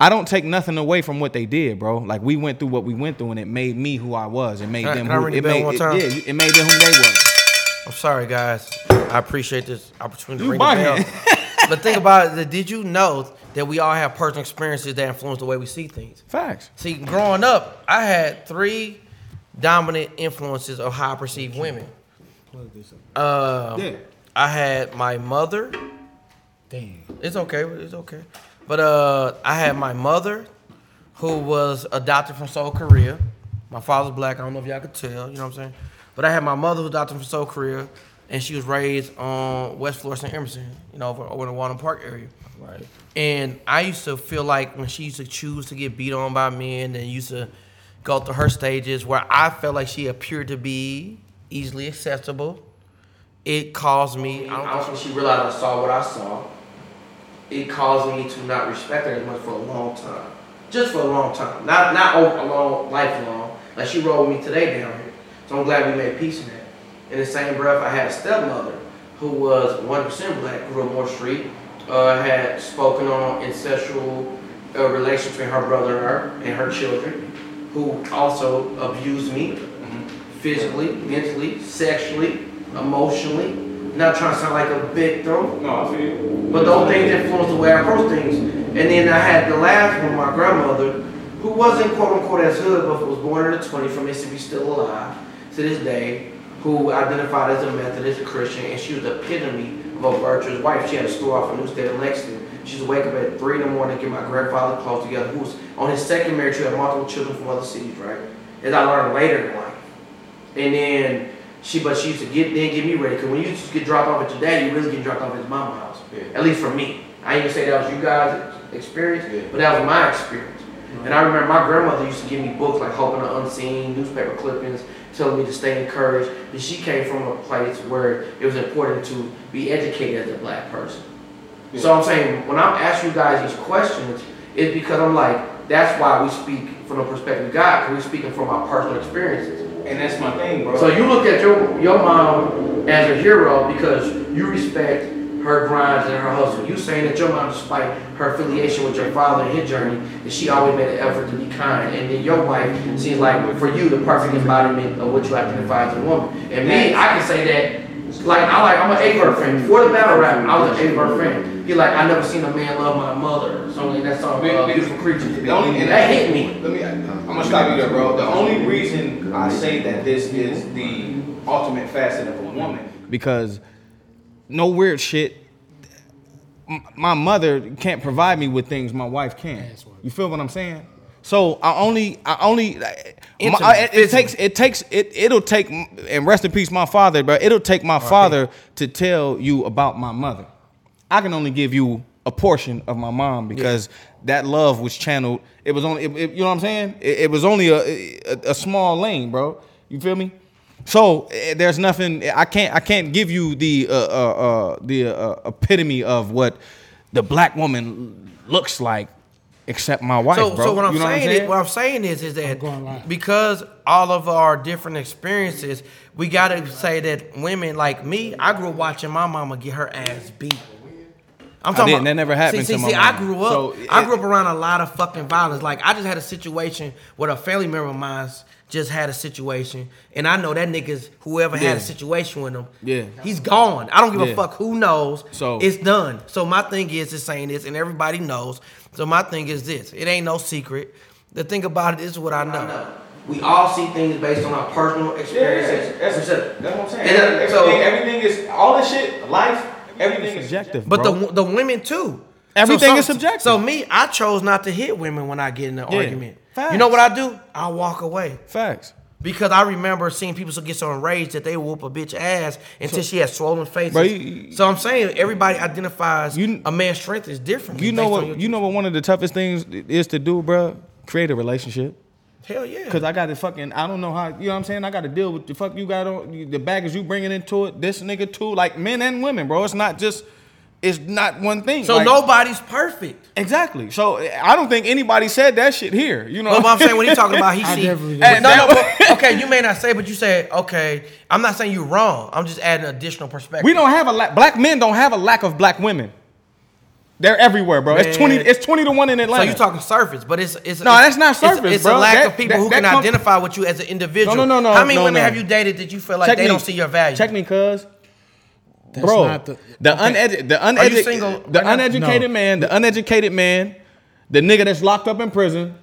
I don't take nothing away from what they did, bro. Like we went through what we went through, and it made me who I was. It made Can them. can I who, it made it, yeah, it made them who they were. I'm sorry, guys. I appreciate this opportunity to You ring the bell. but think about it. Did you know that we all have personal experiences that influence the way we see things? Facts. See, growing up, I had three dominant influences of how I perceive women. Uh, Yeah. I had my mother. Damn. It's okay. It's okay. But uh, I had my mother, who was adopted from Seoul, Korea. My father's black. I don't know if y'all could tell. You know what I'm saying? But I had my mother who adopted from Seoul, Korea, and she was raised on West Florissant and Emerson, you know, over, over in the Walnut Park area. Right. And I used to feel like when she used to choose to get beat on by men and used to go through her stages where I felt like she appeared to be easily accessible, it caused me. I don't think she realized I saw what I saw. It caused me to not respect her as much for a long time. Just for a long time. Not not a long lifelong. Like she rolled with me today down here. So I'm glad we made peace in that. In the same breath, I had a stepmother who was 100% black, grew up Moore Street, uh, had spoken on incestual uh, relation between her brother and her and her children, who also abused me physically, mentally, sexually, emotionally. Not trying to sound like a victim, No, I feel. but those things influence the way I approach things. And then I had the last one, my grandmother, who wasn't quote unquote as hood, but was born in the 20s from Mississippi, still alive to this day, who identified as a Methodist, a Christian, and she was the epitome of a virtuous wife. She had a store off in Newstead in Lexington. She used to wake up at 3 in the morning to get my grandfather close together, who was on his second marriage, who had multiple children from other cities, right? As I learned later in life. And then she, but she used to get then get me ready. Cause when you used to get dropped off at your dad, you really get dropped off at his mama's house. Yeah. At least for me. I ain't gonna say that was you guys' experience, Yeah. but that was my experience. And I remember my grandmother used to give me books like Hope in the Unseen, newspaper clippings, telling me to stay encouraged. And she came from a place where it was important to be educated as a black person. So I'm saying when I'm asking you guys these questions, it's because I'm like, that's why we speak from the perspective of God, because we're speaking from our personal experiences. And that's my thing, bro. So you look at your your mom as a hero because you respect her grinds and her hustle. You saying that your mom, despite her affiliation with your father and his journey, that she always made an effort to be kind. And then your wife seems like for you the perfect embodiment of what you identify as a woman. And me, I can say that. Like I like I'm an A-Bird friend. Before the battle rap, I was an A-Bird friend. He like I never seen a man love my mother. So in that song, uh, beautiful creature. The only- and that hit me. Let me. I'm gonna stop you there, bro. The only reason I say that this is the ultimate facet of a woman because no weird shit. My mother can't provide me with things my wife can. You feel what I'm saying? So I only, I only, my, Intimate, I- it, physical. takes, it takes, it, it'll take, and rest in peace, my father, but it'll take my father to tell you about my mother. I can only give you a portion of my mom because that love was channeled. It was only, it, it- you know what I'm saying? It, it was only a, a a small lane, bro. You feel me? So eh, there's nothing. I can't. I can't give you the uh, uh, uh, the uh, epitome of what the black woman looks like, except my wife, So, bro. so what I'm You know saying, saying? is, what I'm saying is, is that going live. because all of our different experiences, we gotta say that women like me, I grew up watching my mama get her ass beat. I'm didn't. That never happened See, to see, my see, I grew up. So, I grew up around a lot of fucking violence. Like I just had a situation where a family member of mine just had a situation, and I know that niggas whoever had a situation with him, Yeah. he's gone. I don't give Yeah. a fuck who knows. So- it's done. So my thing is is saying this, and everybody knows. So my thing is this: it ain't no secret. The thing about it is what I know. We all see things based on our personal experiences. That's that's, what I'm saying. And, uh, so- everything is all this shit. Life, everything is subjective. But bro. the the women too. Everything so, is subjective. So me, I chose not to hit women when I get in an Yeah. argument. Facts. You know what I do? I walk away. facts. Because I remember seeing people so get so enraged that they whoop a bitch ass until she has swollen faces. Bro, you- so I'm saying everybody identifies You- a man's strength is different. You know what? You know what? One of the toughest things is to do, bro. Create a relationship. Hell yeah. Cause I got to fucking, I don't know how, you know what I'm saying? I got to deal with the fuck you got on, the baggage you bringing into it. This nigga too, like men and women, bro. It's not just, it's not one thing. so Like- nobody's perfect. exactly. So I don't think anybody said that shit here. You know But what I'm saying when he's talking about he I see definitely no, no, no, but, okay, you may not say, but you said okay. I'm not saying you're wrong. I'm just adding additional perspective. we don't have a lack. Black men don't have a lack of black women. They're everywhere, bro. It's twenty. It's twenty to one in Atlanta. So Atlanta. you talking surface, but it's it's No, it's- that's not surface, It's, bro. a lack That- of people that- who that can come- identify with you as an individual. No, no, no, no, How many no, women no. have you dated that you feel like Check they me. don't see your value? Check me, cuz. That's Bro, not the- the, okay. unedu- the Are you uneducated, the right uneducated No. man, the uneducated man, the nigga that's locked up in prison.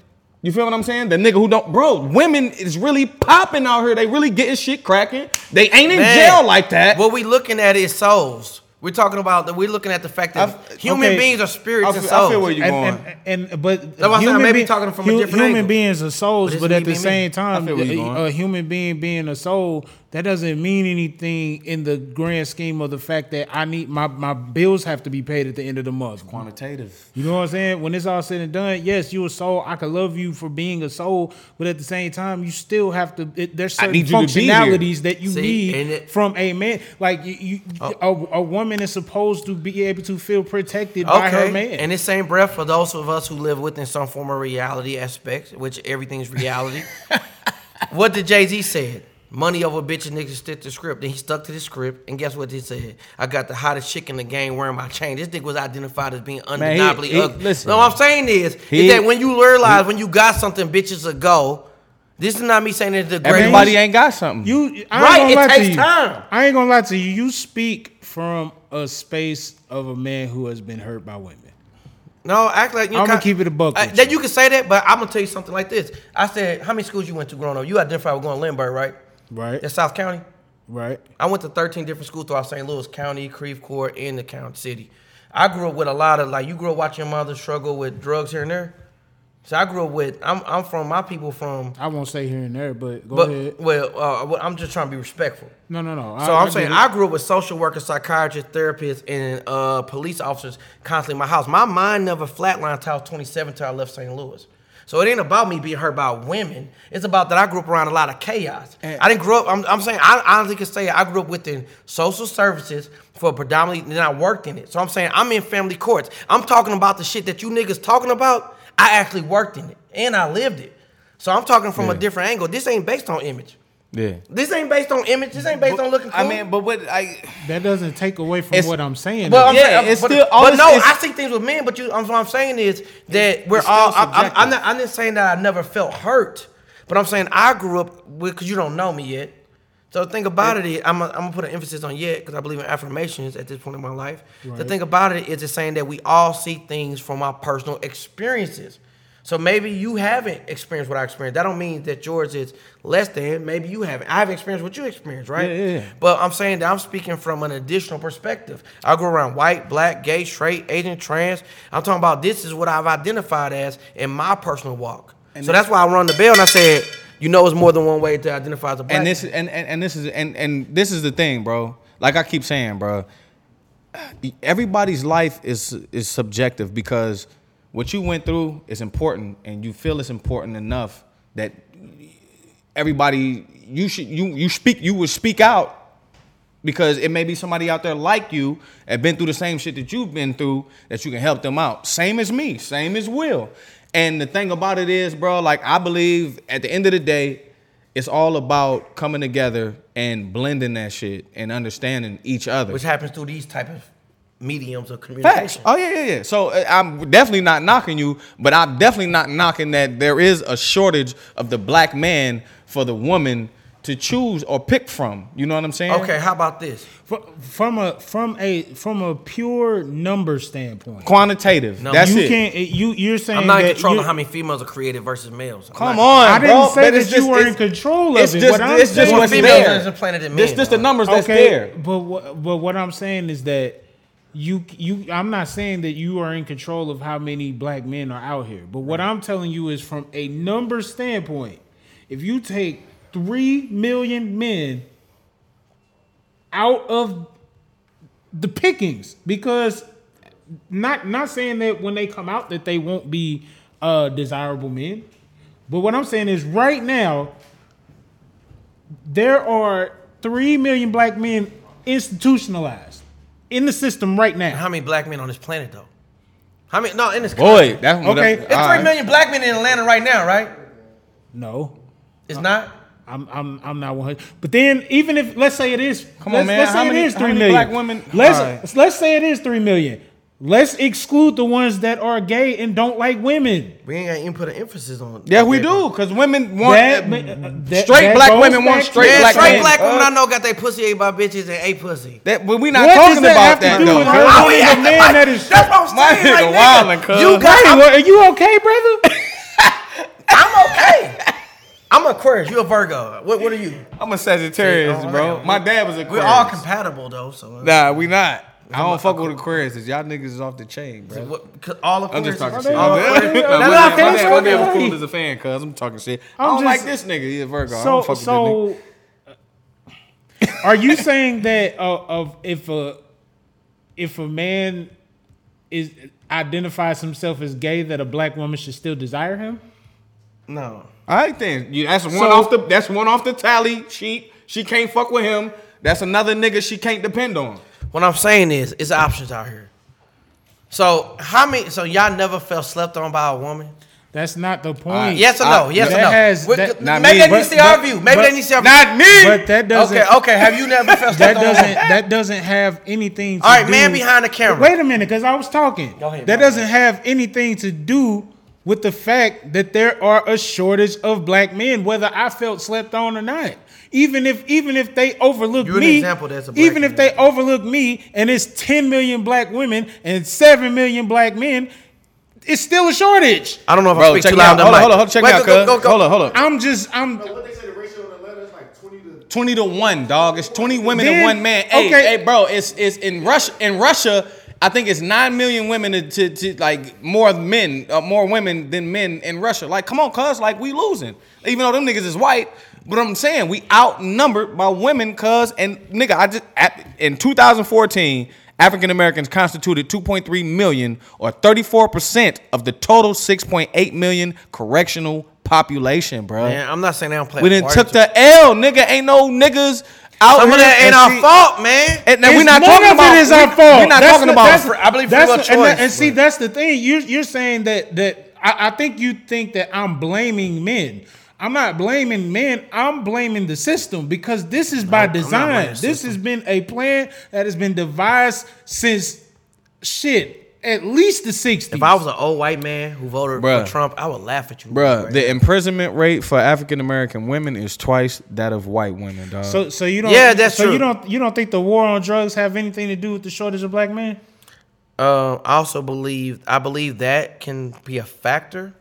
You feel what I'm saying? The nigga who don't, bro. Women is really popping out here. They really getting shit cracking. They ain't in Man, jail like that. What we looking at is souls. We're talking about that. We're looking at the fact that I- human okay. beings are spirits I and souls. I feel where you- going. and, and, and but That's why I'm saying I may be talking from a hu- different human angle. beings are souls, But but at the being me. same time, I feel where you a, a human being being a soul that doesn't mean anything in the grand scheme of the fact that I need my my bills have to be paid at the end of the month. Quantitative. You know what I'm saying? When it's all said and done, yes, you're a soul. I can love you for being a soul, but at the same time, you still have to. It, there's certain need you to be here. functionalities that you See, and need it- from a man. Like you, you Oh. a, a woman is supposed to be able to feel protected by her Okay. man. In the same breath, for those of us who live within some form of reality aspect, which everything's reality, what did Jay Z said? Money over bitches, niggas stick to script. Then he stuck to the script, and guess what he said? I got the hottest chick in the game wearing my chain. This nigga was identified as being he- undeniably he- ugly. listen. no, what I'm saying is, He- is that when you realize when you got something, bitches ago. This is not me saying it's the greatest. Everybody ain't got something. You I Right, Ain't it gonna lie takes to you. time. I ain't gonna lie to you. You speak from a space of a man who has been hurt by women. No, act like you. I'ma keep it a buck with that you. you can say that, but I'm gonna tell you something like this. I said, how many schools you went to growing up? You identified with going to Lindbergh, right? Right. That's South County. Right. I went to 13 different schools throughout St. Louis County, Creve Coeur, and the county city. I grew up with a lot of like you grew up watching your mother struggle with drugs here and there. So I grew up with I'm I'm from my people from I won't say here and there, but go but ahead. well uh, I'm just trying to be respectful. No, no, no. So I, I'm I saying. I grew up with social workers, psychiatrists, therapists, and uh, police officers constantly in my house. My mind never flatlined until I was 27 till I left St. Louis. So it ain't about me being hurt by women. It's about that I grew up around a lot of chaos. I didn't grow up. I'm, I'm saying I honestly can say I grew up within social services for predominantly, and I worked in it. So I'm saying I'm in family courts. I'm talking about the shit that you niggas talking about. I actually worked in it and I lived it. So I'm talking from a different angle. This ain't based on image. Yeah. This ain't based on image. This ain't based on looking cool. I mean, but what I That doesn't take away from what I'm saying. But. I'm Yeah, saying, it's but, still- all but this no, is- I see things with men. But you, I'm, what I'm saying is that we're it's all. I'm, I'm, I'm not. I'm not saying that I never felt hurt, but I'm saying I grew up with because you don't know me yet. So the thing about it is, I'm, I'm gonna put an emphasis on yet because I believe in affirmations at this point in my life. The thing about it is, it's saying that we all see things from our personal experiences. So maybe you haven't experienced what I experienced. That don't mean that yours is less than. Maybe you haven't. I haven't experienced what you experienced, right? Yeah, yeah, yeah. But I'm saying that I'm speaking from an additional perspective. I go around white, black, gay, straight, Asian, trans. I'm talking about this is what I've identified as in my personal walk. And so that's why I run the bell and I said, you know, it's more than one way to identify as a black. and this and, and and this is and and this is the thing, bro. Like I keep saying, bro. Everybody's life is is subjective because what you went through is important, and you feel it's important enough that everybody you should you you speak you would speak out because it may be somebody out there like you and been through the same shit that you've been through that you can help them out. Same as me, same as Will. And the thing about it is, bro, like I believe at the end of the day, it's all about coming together and blending that shit and understanding each other. which happens through these type of mediums of Facts. communication. Oh yeah, yeah, yeah. So uh, I'm definitely not knocking you, but I'm definitely not knocking that there is a shortage of the black man for the woman to choose or pick from. You know what I'm saying? Okay, how about this? Fr- from a from a from a pure number standpoint. Quantitative. No. That's you it. can't. You you're saying I'm not in control of how many females are created versus males. I'm Come not- on, I didn't bro. say that it's you just- were in control of it's it. just- what I'm it's just saying, what's females there. is implanted in This men, just the though. numbers that's okay, there. but what, but what I'm saying is that you you I'm not saying that you are in control of how many black men are out here. But what I'm telling you is from a number standpoint, if you take three million men out of the pickings, because not not saying that when they come out that they won't be uh desirable men. But what I'm saying is right now, there are three million black men institutionalized in the system right now. How many black men on this planet though? How many? No, in this Boy, country. that's what Okay. I'm- It's all three right. million black men in Atlanta right now, right? No, It's not. I'm I'm I'm not one hundred. But then even if let's say it is, Come on, let's, man. Let's How say many- it is how three many million. black women- Let's All right. let's say it is three million. Let's exclude the ones that are gay and don't like women. We ain't gonna even put an emphasis on. Yeah, we do, because women want That- uh, uh, that- straight that black goes women want to- straight Yeah, black straight men. black women Uh, I know got their pussy ate by bitches and ate pussy. That, but we not What talking that about have to that do though. with bro. her? Oh, only yeah, the man like, that is- That's what I'm My saying. nigga Like, wildin', nigga, cuz. you got. Hey, I'm, what, are you okay, brother? I'm okay. I'm a Aquarius. You a Virgo. What? What are you? I'm a Sagittarius, oh, bro. My dad was a We're all compatible though. So. Nah, we not. I don't fuck with Aquarius. Y'all niggas is off the chain, bro. What, 'cause all I'm just talking shit. they I'm are- just- they are- My they're not my dad- fans, my dad was cool as a fan, cuz I'm talking shit. I I'm don't like this nigga. He's a Virgo. I don't fuck with this nigga. so are you saying that uh, of if a if a man is identifies himself as gay that a black woman should still desire him? No. I think You, that's one So- off the that's one off the tally sheet. She can't fuck with him. That's another nigga she can't depend on. What I'm saying is, it's options out here. So how many? So y'all never felt slept on by a woman? That's not the point. Uh, Yes or no? I- yes or no? has- What- that- Not maybe me. they need to But- see our view. Maybe but- they need to see our Not me. But that doesn't. Okay, okay. Have you never felt That slept on? a doesn't. That doesn't have anything. To All right, do, man behind the camera. Wait a minute, because I was talking. Go ahead, that doesn't have anything to do with the fact that there are a shortage of black men, whether I felt slept on or not. Even if even if they overlook You're an me, example that's a black even if they overlook me, and it's 10 million black women and 7 million black men, it's still a shortage. I don't know if I speak check too loud. out. Hold on, hold on, hold on. Check me Wait, out, go- cuz. go- go- Hold on, hold on. I'm just I'm What they say the ratio in Atlanta is like 20 to 20 to 1, dog. It's 20 women Then- and one man. Hey, okay. hey, bro, it's it's in Russia in Russia, I think it's 9 million women to, to, to like more men, uh, more women than men in Russia. Like, come on, cuz, like we losing. Even though them niggas is white, but I'm saying we outnumbered by women, cuz, and nigga, I just in 2014, African Americans constituted 2.3 million or 34% of the total 6.8 million correctional population, bro. Man, I'm not saying they don't play. We a done part took the L, nigga. Ain't no niggas out Some of here that ain't our see- fault, man. And now we It's not none talking of about it is we, our fault. We're not That's talking the- about. that's- I believe free that's will the- and, that- and see, that's the thing. You're you're saying that that I, I think you think that I'm blaming men. I'm not blaming men. I'm blaming the system because this is by I'm design. This system. has been a plan that has been devised since shit at least the 60s. If I was an old white man who voted Bruh. for Trump, I would laugh at you, Bruh, right the imprisonment rate for African American women is twice that of white women, dog. so so you don't Yeah, that's so true. you don't you don't think the war on drugs have anything to do with the shortage of black men? Uh, I also believe I believe that can be a factor.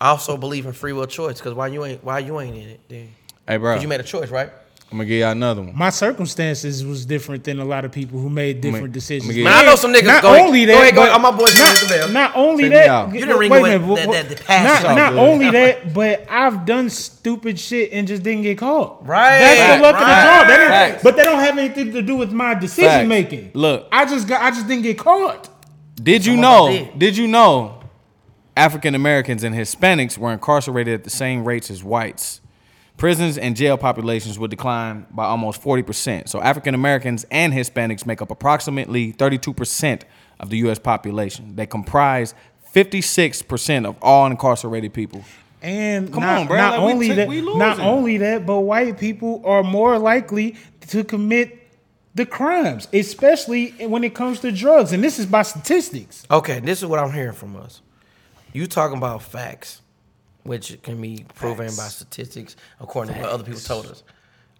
I also believe in free will choice because why you ain't why you ain't in it? Then hey, bro, you made a choice, right? I'm gonna give y'all another one. My circumstances was different than a lot of people who made different I'ma decisions. get- Man, I know some niggas- Not go ahead. only Go that, ahead, go ahead. I'm my boy, Not, not only Take that. You didn't ring wait a away minute, that- that- the passion. Not, not only that, but I've done stupid shit and just didn't get caught. Right, That's the luck of the right. draw. That didn't- but that don't have anything to do with my decision Facts. making. Look. I just got. I just didn't get caught. Did you Some know? did. Did you know? African Americans and Hispanics were incarcerated at the same rates as whites. Prisons and jail populations would decline by almost 40%. So African Americans and Hispanics make up approximately 32% of the US population. They comprise 56% of all incarcerated people. And Come not, on, bro. not Like, we only took- that, we not only that, but white people are more likely to commit the crimes, especially when it comes to drugs. And this is by statistics. Okay, this is what I'm hearing from us. You talking about facts, which can be proven by statistics according to what other people told us.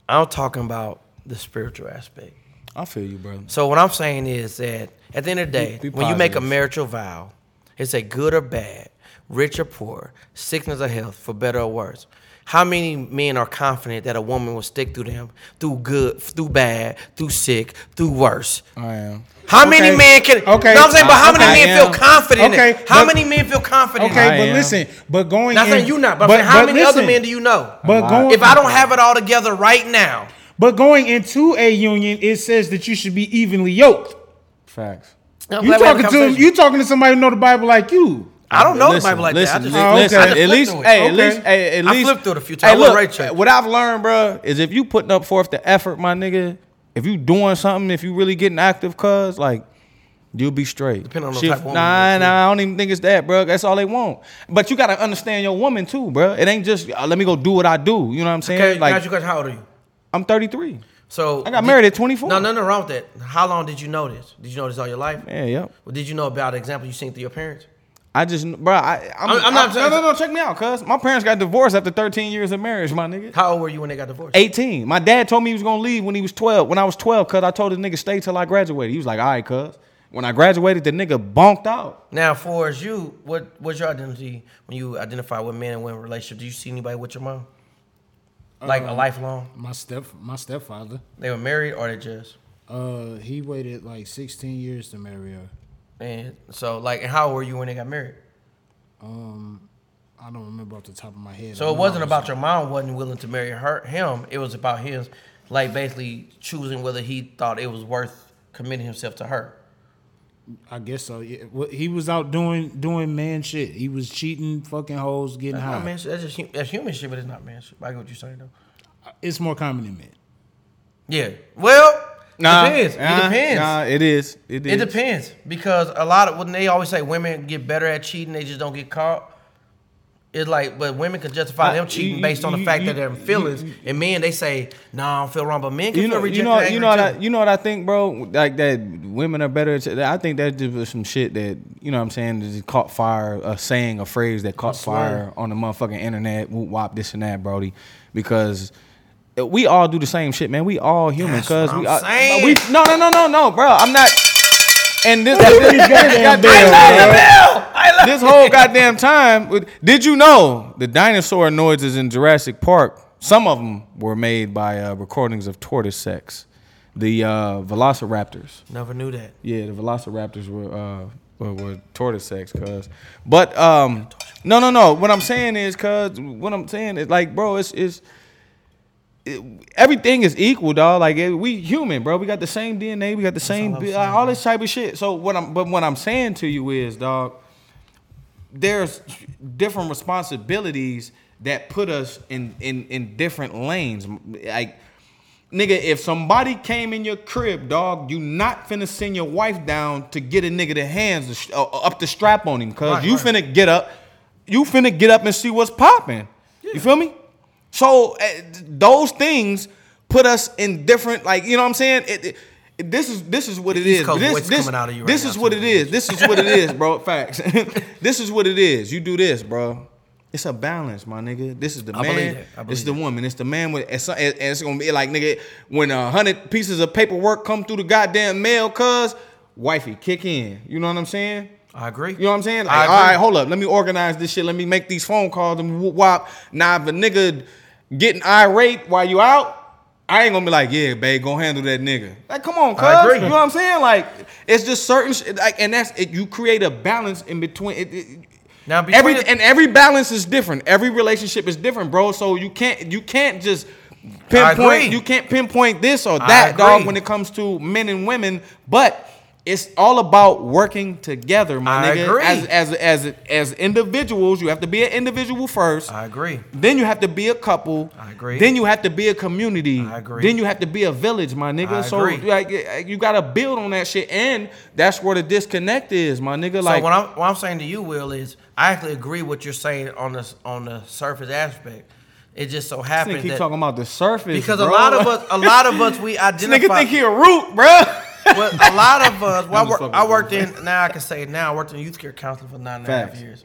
I'm talking about the spiritual aspect. I feel you, brother. So what I'm saying is that at the end of the day, Be- be when you make a marital vow, it's a good or bad, rich or poor, sickness or health, for better or worse. How many men are confident that a woman will stick through them through good, through bad, through sick, through worse? I am. How many men can? Okay. No, I'm saying, but how many I men am. feel confident? in it? Okay, How many men feel confident? Okay, in it? I but listen, but going Not in, saying you not, but, I'm saying how many other men do you know? But going, If I don't have it all together right now, but going into a union, it says that you should be evenly yoked. Facts. I'm You glad we had a talking to you talking to somebody who know the Bible like you. I don't know the Bible like listen, that. I just, li- Oh, listen, okay. I just at flipped least, through it. hey, at Okay. least, hey, at I least. flipped through it a few times. I look, right check. what I've learned, bro, is if you putting up forth the effort, my nigga, if you doing something, if you really getting active, cuz like. You'll be straight. Depending on the type woman nah, nah, I don't even think it's that, bro. That's all they want. But you gotta understand your woman too, bro. It ain't just uh, let me go do what I do. You know what I'm saying? Okay, like you guys, how old are you? I'm 33. So I got did- married at 24. No, no, no, wrong with that. How long did you know this? Did you know this all your life? Yeah, yep. Well, did you know about the example you seen through your parents? I just, bro, I, I'm, I'm- I'm not- no, no, no. Check me out, cuz my parents got divorced after 13 years of marriage, my nigga. How old were you when they got divorced? 18. My dad told me he was gonna leave when he was 12. When I was 12, cuz I told the nigga stay till I graduated. He was like, all right, cuz. When I graduated, the nigga bonked out. Now, for as you, what was your identity when you identify with men and women relationship? Do you see anybody with your mom? Like Uh, a lifelong? My step my stepfather. They were married or they just? Uh, he waited like 16 years to marry her. And so, like, and how were you when they got married? Um, I don't remember off the top of my head. So it wasn't about your mom wasn't willing to marry her him. It was about his, like, basically choosing whether he thought it was worth committing himself to her. I guess so. Yeah. Well, he was out doing doing man shit. He was cheating, fucking hoes, getting That's high. not man shit. That's just that's human shit, but it's not man shit. I get what you're saying though. It's more common in men. Yeah. Well, Nah, depends. nah, it depends. Nah, it is. It is. It depends because a lot of when they always say women get better at cheating, they just don't get caught. It's like, but women can justify them cheating you- based on the you- fact you- that they're feelings, and men they say, "Nah, I don't feel wrong," but men can You feel know, rejected. you know, you know what I, you know what I think, bro. Like that, women are better. At, I think that just some shit that you know what I'm saying. Just caught fire, a saying, a phrase that caught fire on the motherfucking internet. Whoop wop, this and that, Brody. Because we all do the same shit, man. We all human. Cause we, I'm are, we, no, no, no, no, no, bro. I'm not. And this, goddamn goddamn, bell, bro. this whole goddamn time. Did you know the dinosaur noises in Jurassic Park? Some of them were made by uh, recordings of tortoise sex. The uh, Velociraptors. Never knew that. Yeah, the Velociraptors were uh, were, were tortoise sex, cuz. But um, no, no, no. What I'm saying is, cuz, what I'm saying is, like, bro, it's it's. Everything is equal, dog. Like we human, bro. We got the same DNA. We got the same, all all this type of shit. So what I'm, but what I'm saying to you is, dog. There's different responsibilities that put us in in in different lanes. Like, nigga, if somebody came in your crib, dog, you not finna send your wife down to get a nigga the hands uh, up the strap on him, cause Right, you right. finna get up, you finna get up and see what's popping. You feel me? So uh, those things put us in different, like you know what I'm saying. It, it- this is this is what it is. This, this, coming out of you right this is what it is. This is what it is, bro. Facts. this is what it is. You do this, bro. It's a balance, my nigga. This is the I man. It's the woman. It's the man with. It's, and it's gonna be like nigga when a hundred pieces of paperwork come through the goddamn mail, cuz wifey kick in. You know what I'm saying? I agree. You know what I'm saying? Like, all right, hold up. Let me organize this shit. Let me make these phone calls and whoop wop. Now, if a nigga getting irate while you out, I ain't gonna be like, yeah, babe, go handle that nigga. Like, come on, cuz. You know what I'm saying? Like, it's just certain shit. Like, and that's it. You create a balance in between. It, it, Now, between every and every balance is different. Every relationship is different, bro. So you can't you can't just pinpoint. You can't pinpoint this or that, dog, when it comes to men and women. But it's all about working together, my I nigga. agree. As as as as individuals, you have to be an individual first. I agree. Then you have to be a couple. I agree. Then you have to be a community. I agree. Then you have to be a village, my nigga. I so agree. like you gotta build on that shit, and that's where the disconnect is, my nigga. So Like what I'm what I'm saying to you, Will, is I actually agree what you're saying on the on the surface aspect. It just so this happens keep that talking about the surface because bro. a lot of us, a lot of us, we This identify. nigga think he a root, bro. Well, a lot of us. Well, I, I'm just work, fucking I worked in. Now I can say now I worked in youth care counseling for nine and a half Facts. years.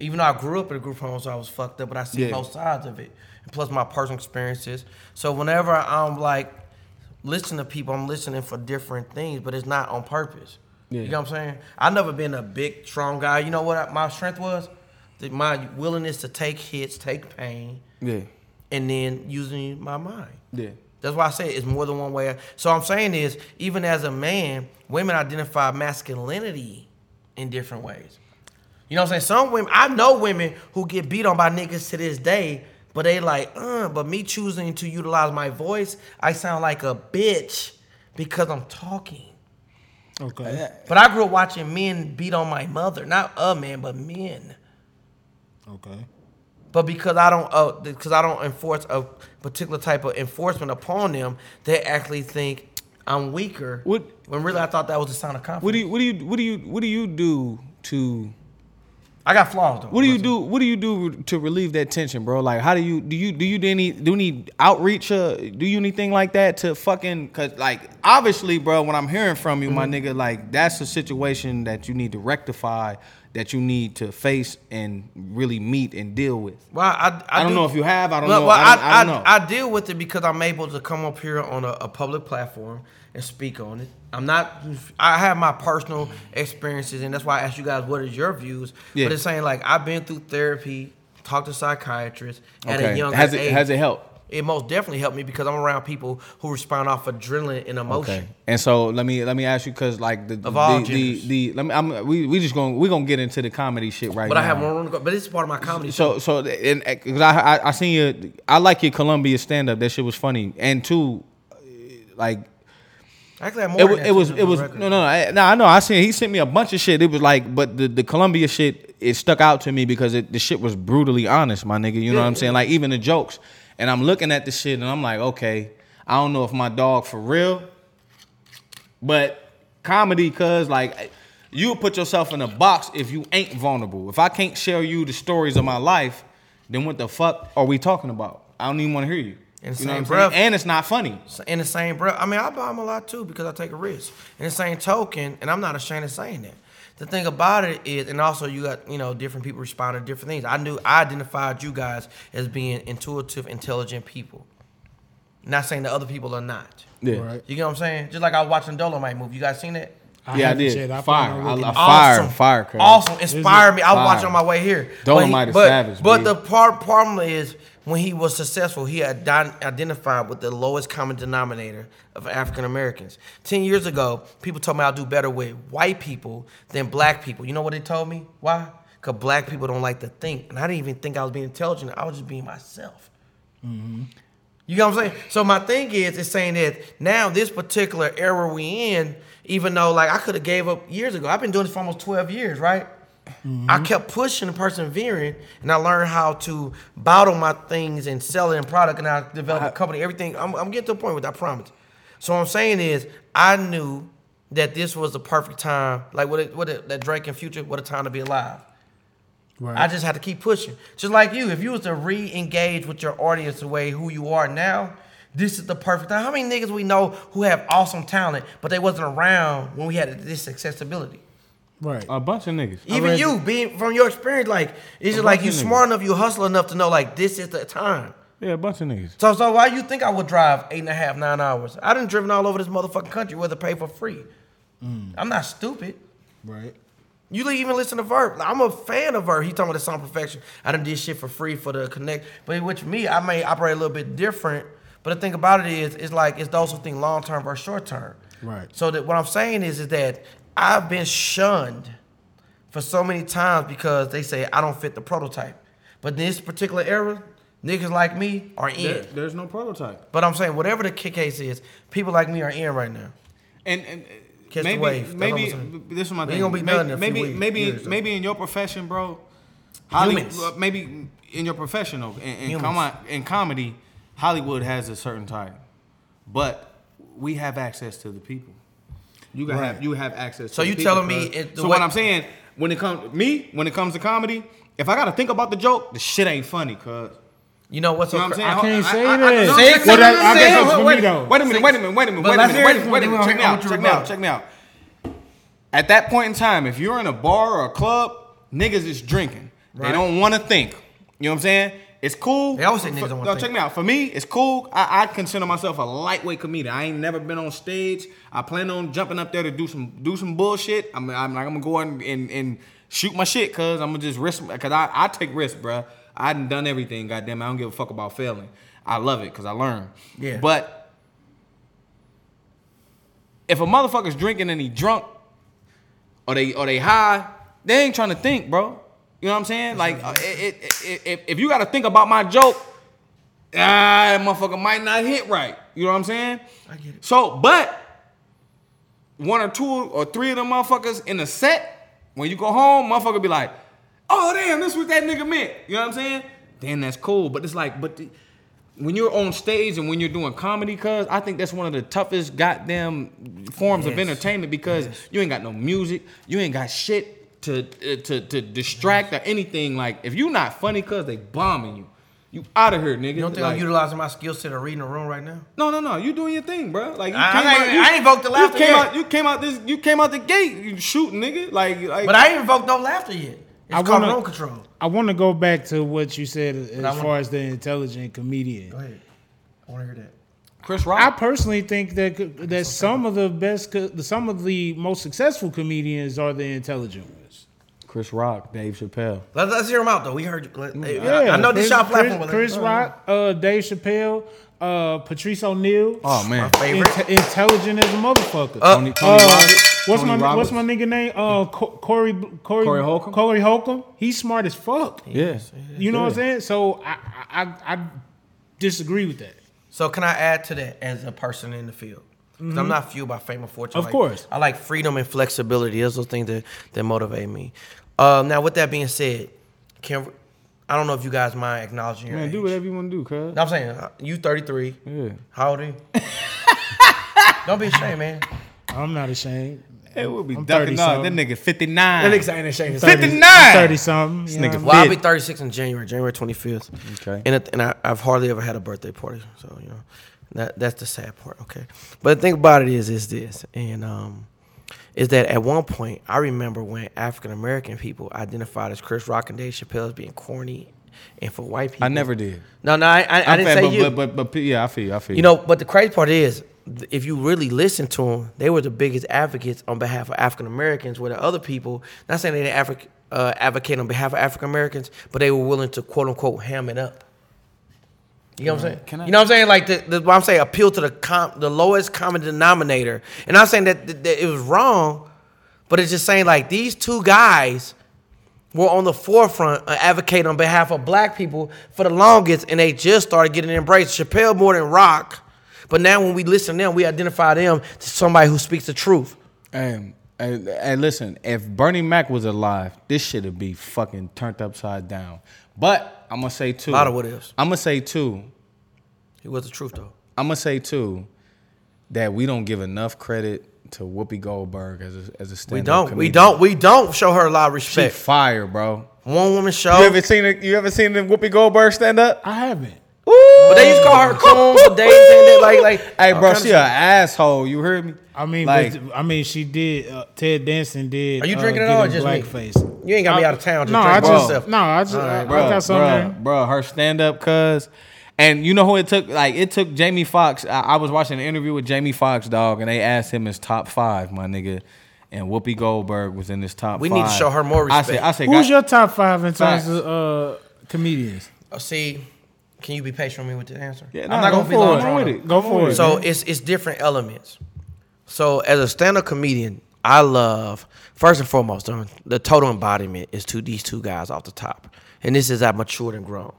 Even though I grew up in a group home, so I was fucked up, but I see Yeah. both sides of it, and plus my personal experiences. So whenever I'm like listening to people, I'm listening for different things, but it's not on purpose. Yeah. You know what I'm saying? I've never been a big, strong guy. You know what I- my strength was? The- My willingness to take hits, take pain, Yeah, and then using my mind. yeah. That's why I say it's more than one way. So I'm saying is, even as a man, women identify masculinity in different ways. You know what I'm saying? Some women, I know women who get beat on by niggas to this day, but they like, uh, but me choosing to utilize my voice, I sound like a bitch because I'm talking. Okay. But I grew up watching men beat on my mother, not a man, but men. Okay. But because I don't, uh, because I don't enforce a particular type of enforcement upon them, they actually think I'm weaker. What- When really I thought that was a sign of confidence. What do you what do you what do you what do you do to I got flaws though. what do you do what do you do to relieve that tension, bro? Like how do you do you do you do any do any outreach uh, do you anything like that to fucking cuz like obviously, bro, when I'm hearing from you, my nigga, like that's a situation that you need to rectify that you need to face and really meet and deal with. Well, I, I, I don't do- know if you have, I don't Well, know, well, I don't- I don't know. I deal with it because I'm able to come up here on a, a public platform and speak on it. I'm not. I have my personal experiences, and that's why I asked you guys, what is your views? Yeah. But it's saying like I've been through therapy, talked to psychiatrists at a young Has it age. has it helped? It most definitely helped me because I'm around people who respond off adrenaline and emotion. Okay. And so let me let me ask you because like the Of all the, the, the let me I'm, we we just going we gonna get into the comedy shit right now. But now. I have more room to go. But it's part of my comedy. So so and because I, I I seen you I like your Columbia stand up that shit was funny and two like Actually, I have more it than was it was it was record. no no I, no I know I seen he sent me a bunch of shit it was like but the the Columbia shit it stuck out to me because it the shit was brutally honest my nigga you know Yeah, what I'm yeah. saying like even the jokes and I'm looking at the shit and I'm like okay I don't know if my dog for real but comedy, cuz like you put yourself in a box if you ain't vulnerable. If I can't share you the stories of my life, then what the fuck are we talking about? I don't even want to hear you. In the you same what I'm saying? breath- And it's not funny. In the same breath, I mean, I buy them a lot too because I take a risk. In the same token, and I'm not ashamed of saying that. The thing about it is, and also you got you know different people respond to different things. I knew I identified you guys as being intuitive, intelligent people. Not saying that other people are not. Yeah. Right. You get what I'm saying? Just like I was watching Dolemite movie. You guys seen that? yeah, I haven't did. yet. I fire. plan on I, looking I, at it. fire. Fire. crazy. Awesome. Inspired me. I was Fire. watching on my way here. Dolemite is but, savage, But B. the part problem is when he was successful, he had identified with the lowest common denominator of African Americans. Ten years ago, people told me I'll do better with white people than black people. You know what they told me? Why? Because black people don't like to think, and I didn't even think I was being intelligent. I was just being myself. Mm-hmm. You know what I'm saying? So my thing is, it's saying that now this particular era we in, even though like I could have gave up years ago. I've been doing this for almost 12 years, right? I kept pushing and persevering, and I learned how to bottle my things and sell it in product, and I developed a company. Everything. I'm, I'm getting to a point with. I promise. So what I'm saying is, I knew that this was the perfect time. Like what? It, what? It, that Drake and Future. What a time to be alive. Right. I just had to keep pushing. Just like you, if you was to re-engage with your audience the way who you are now, this is the perfect time. How many niggas we know who have awesome talent, but they wasn't around when we had this accessibility? Right. A bunch of niggas. Even read- you, being from your experience, like it's just like you smart enough, you hustle enough to know like this is the time. Yeah, a bunch of niggas. So, so why you think I would drive eight and a half, nine hours? I done driven all over this motherfucking country, whether pay for free. Mm. I'm not stupid. right. You li- even listen to Verb. I'm a fan of Verb. He talking about the song perfection. I done did shit for free for the connect. But with me, I may operate a little bit different. But the thing about it is, it's like it's those who think long term versus short term. Right. So that what I'm saying is, is that I've been shunned for so many times because they say I don't fit the prototype. But this particular era, niggas like me are in. There- there's no prototype. But I'm saying whatever the case is, people like me are in right now. And, and Catch the maybe, wave. That's maybe what I'm saying. this is my We thing. gonna be maybe, done in maybe, weeks, maybe, years, maybe in your profession, bro. Hollywood, Humans. uh, maybe in your professional in, in, com- in comedy, Hollywood has a certain type, but we have access to the people. You got have you have access. So to you people, telling me it- the so way- what I'm saying when it comes me when it comes to comedy, if I got to think about the joke, the shit ain't funny, cuz. You know what's You know what I'm saying? I can't Hold- say I- I- that. no, Say check it. me out, Well, no, I guess no, for wait- me, though. Wait a minute, wait a minute, wait a minute, wait a minute, wait a minute, wait a minute. Check me out, want you to check me out, check me out. At that point in time, if you're in a bar or a club, niggas is drinking. They don't want to think. You know what I'm saying? It's cool. They always say niggas don't wanna no, check me out. For me, it's cool. I, I consider myself a lightweight comedian. I ain't never been on stage. I plan on jumping up there to do some do some bullshit. I'm, I'm like I'm gonna go and, and, and shoot my shit, cause I'm gonna just risk. Cause I, I take risks, bruh. I done done everything. Goddamn. I don't give a fuck about failing. I love it, cause I learn. Yeah. But if a motherfucker's drinking and he drunk, or they or they high, they ain't trying to think, bro. You know what I'm saying? Like, uh, it, it, it, if, if you got to think about my joke, ah, that motherfucker might not hit right. You know what I'm saying? I get it. So, but one or two or three of them motherfuckers in a set, when you go home, motherfucker be like, oh damn, this was that nigga meant. You know what I'm saying? Then that's cool. But it's like, but the, when you're on stage and when you're doing comedy, cuz I think that's one of the toughest goddamn forms of entertainment because you ain't got no music, you ain't got shit to uh, to to distract or anything. Like if you not funny, cuz they bombing you. You out of here, nigga. You don't think Like- I'm utilizing my skill set of reading the room right now? no, no, no. You doing your thing, bro. Like you I- came I ain't- out, you, I ain't invoked the laughter You came yet. out. You came out this. You came out the gate. You shooting, nigga. Like, like. But I ain't invoked no laughter yet. It's I called wanna- room control. I want to go back to what you said as wanna- far as the intelligent comedian. Go ahead. I want to hear that. Chris Rock. I personally think that that some of the best, co- some of the most successful comedians are the intelligent ones. Chris Rock. Dave Chappelle. Let's, let's hear them out though. We heard. Let- Yeah, I know this Chris, y'all platform. Chris, but Chris Rock, uh, Dave Chappelle, uh, Patrice O'Neal. Oh man. My favorite. Inte- intelligent as a motherfucker. Uh, Tony, Tony Uh, Roberts. what's Tony my Roberts. what's my nigga name? Uh, Co- Corey Corey Corey Holcomb? Corey Holcomb. He's smart as fuck. Yeah. You know what I'm saying? So I, I I I disagree with that. So can I add to that as a person in the field? 'Cause I'm not fueled by fame or fortune. Of Like, course. I like freedom and flexibility. Those are things that, that motivate me. Uh, now, with that being said, can I don't know if you guys mind acknowledging your Man, age. do whatever you want to do, cuz. No, I'm saying uh, you 33. Yeah. How old are you? don't be ashamed, man. I'm not ashamed. It would be I'm ducking 30 up. That something. nigga 59. ain't ashamed. 59. Thirty something. This nigga what I? Well, I'll be 36 in January, January 25th. Okay. And, it, and I, I've hardly ever had a birthday party, so you know, that that's the sad part. Okay, but the thing about it is, is this, and um, is that at one point I remember when African American people identified as Chris Rock and Dave Chappelle as being corny, and for white people, I never did. No, no, I, I, I didn't say but, you. But, but, but, but, yeah, I feel you. I feel You You know, but the crazy part is, if you really listen to them, they were the biggest advocates on behalf of African Americans, where the other people, not saying they didn't Afri- uh, advocate on behalf of African Americans, but they were willing to quote unquote ham it up. You know what I'm saying? Can I- you know what I'm saying? Like the, the what I'm saying, appeal to the com- the lowest common denominator. And I'm saying that, that, that it was wrong, but it's just saying like these two guys were on the forefront of advocating on behalf of black people for the longest, and they just started getting embraced. Chappelle more than Rock, but now when we listen to them, we identify them to somebody who speaks the truth. And hey, hey, listen, if Bernie Mac was alive, this shit would be fucking turned upside down. But I'm gonna say too. A lot of what ifs. I'm gonna say two. He was the truth though. I'm gonna say two that we don't give enough credit to Whoopi Goldberg as a as a stand We don't. We don't. We don't show her a lot of respect. She respect. fire, bro. one woman show. You ever seen it? You ever seen the Whoopi Goldberg stand up? I haven't. but they used to call her coon for days and that, like, like. Hey, bro, kinds she of an asshole. You heard me? I mean, Like- but, I mean, she did. Uh, Ted Danson did. Are you uh, drinking it get all or in just me? Blackface? You ain't got me out of town. Just no, I just yourself. no, I just I, I got something. there. bro, her stand up, cuz. And you know who it took? Like it took Jamie Foxx. I, I was watching an interview with Jamie Foxx, dog, and they asked him his top five, my nigga. And Whoopi Goldberg was in his top. We five. need to show her more I said, respect. I said, Who's God- your top five in terms Facts. of uh, comedians? Uh, See, can you be patient with me with the answer? Yeah, I'm not go gonna be long it. Go with it. Go for it. So it's it's different elements. So as a stand-up comedian, I love first and foremost the total embodiment is to these two guys off the top, and this is I matured and grown.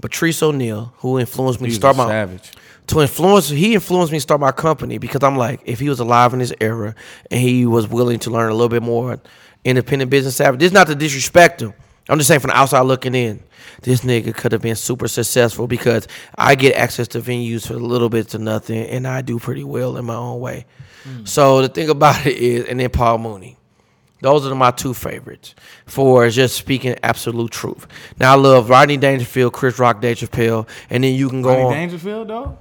Patrice O'Neal, who influenced me to start my savage. to influence he influenced me to start my company because I'm like if he was alive in this era and he was willing to learn a little bit more independent business savvy. This is not to disrespect him. I'm just saying from the outside looking in, this nigga could have been super successful because I get access to venues for a little bit to nothing and I do pretty well in my own way. So the thing about it is, and then Paul Mooney. Those are my two favorites for just speaking absolute truth. Now I love Rodney Dangerfield, Chris Rock, Dave Chappelle, and then you can go Rodney on. Dangerfield, though.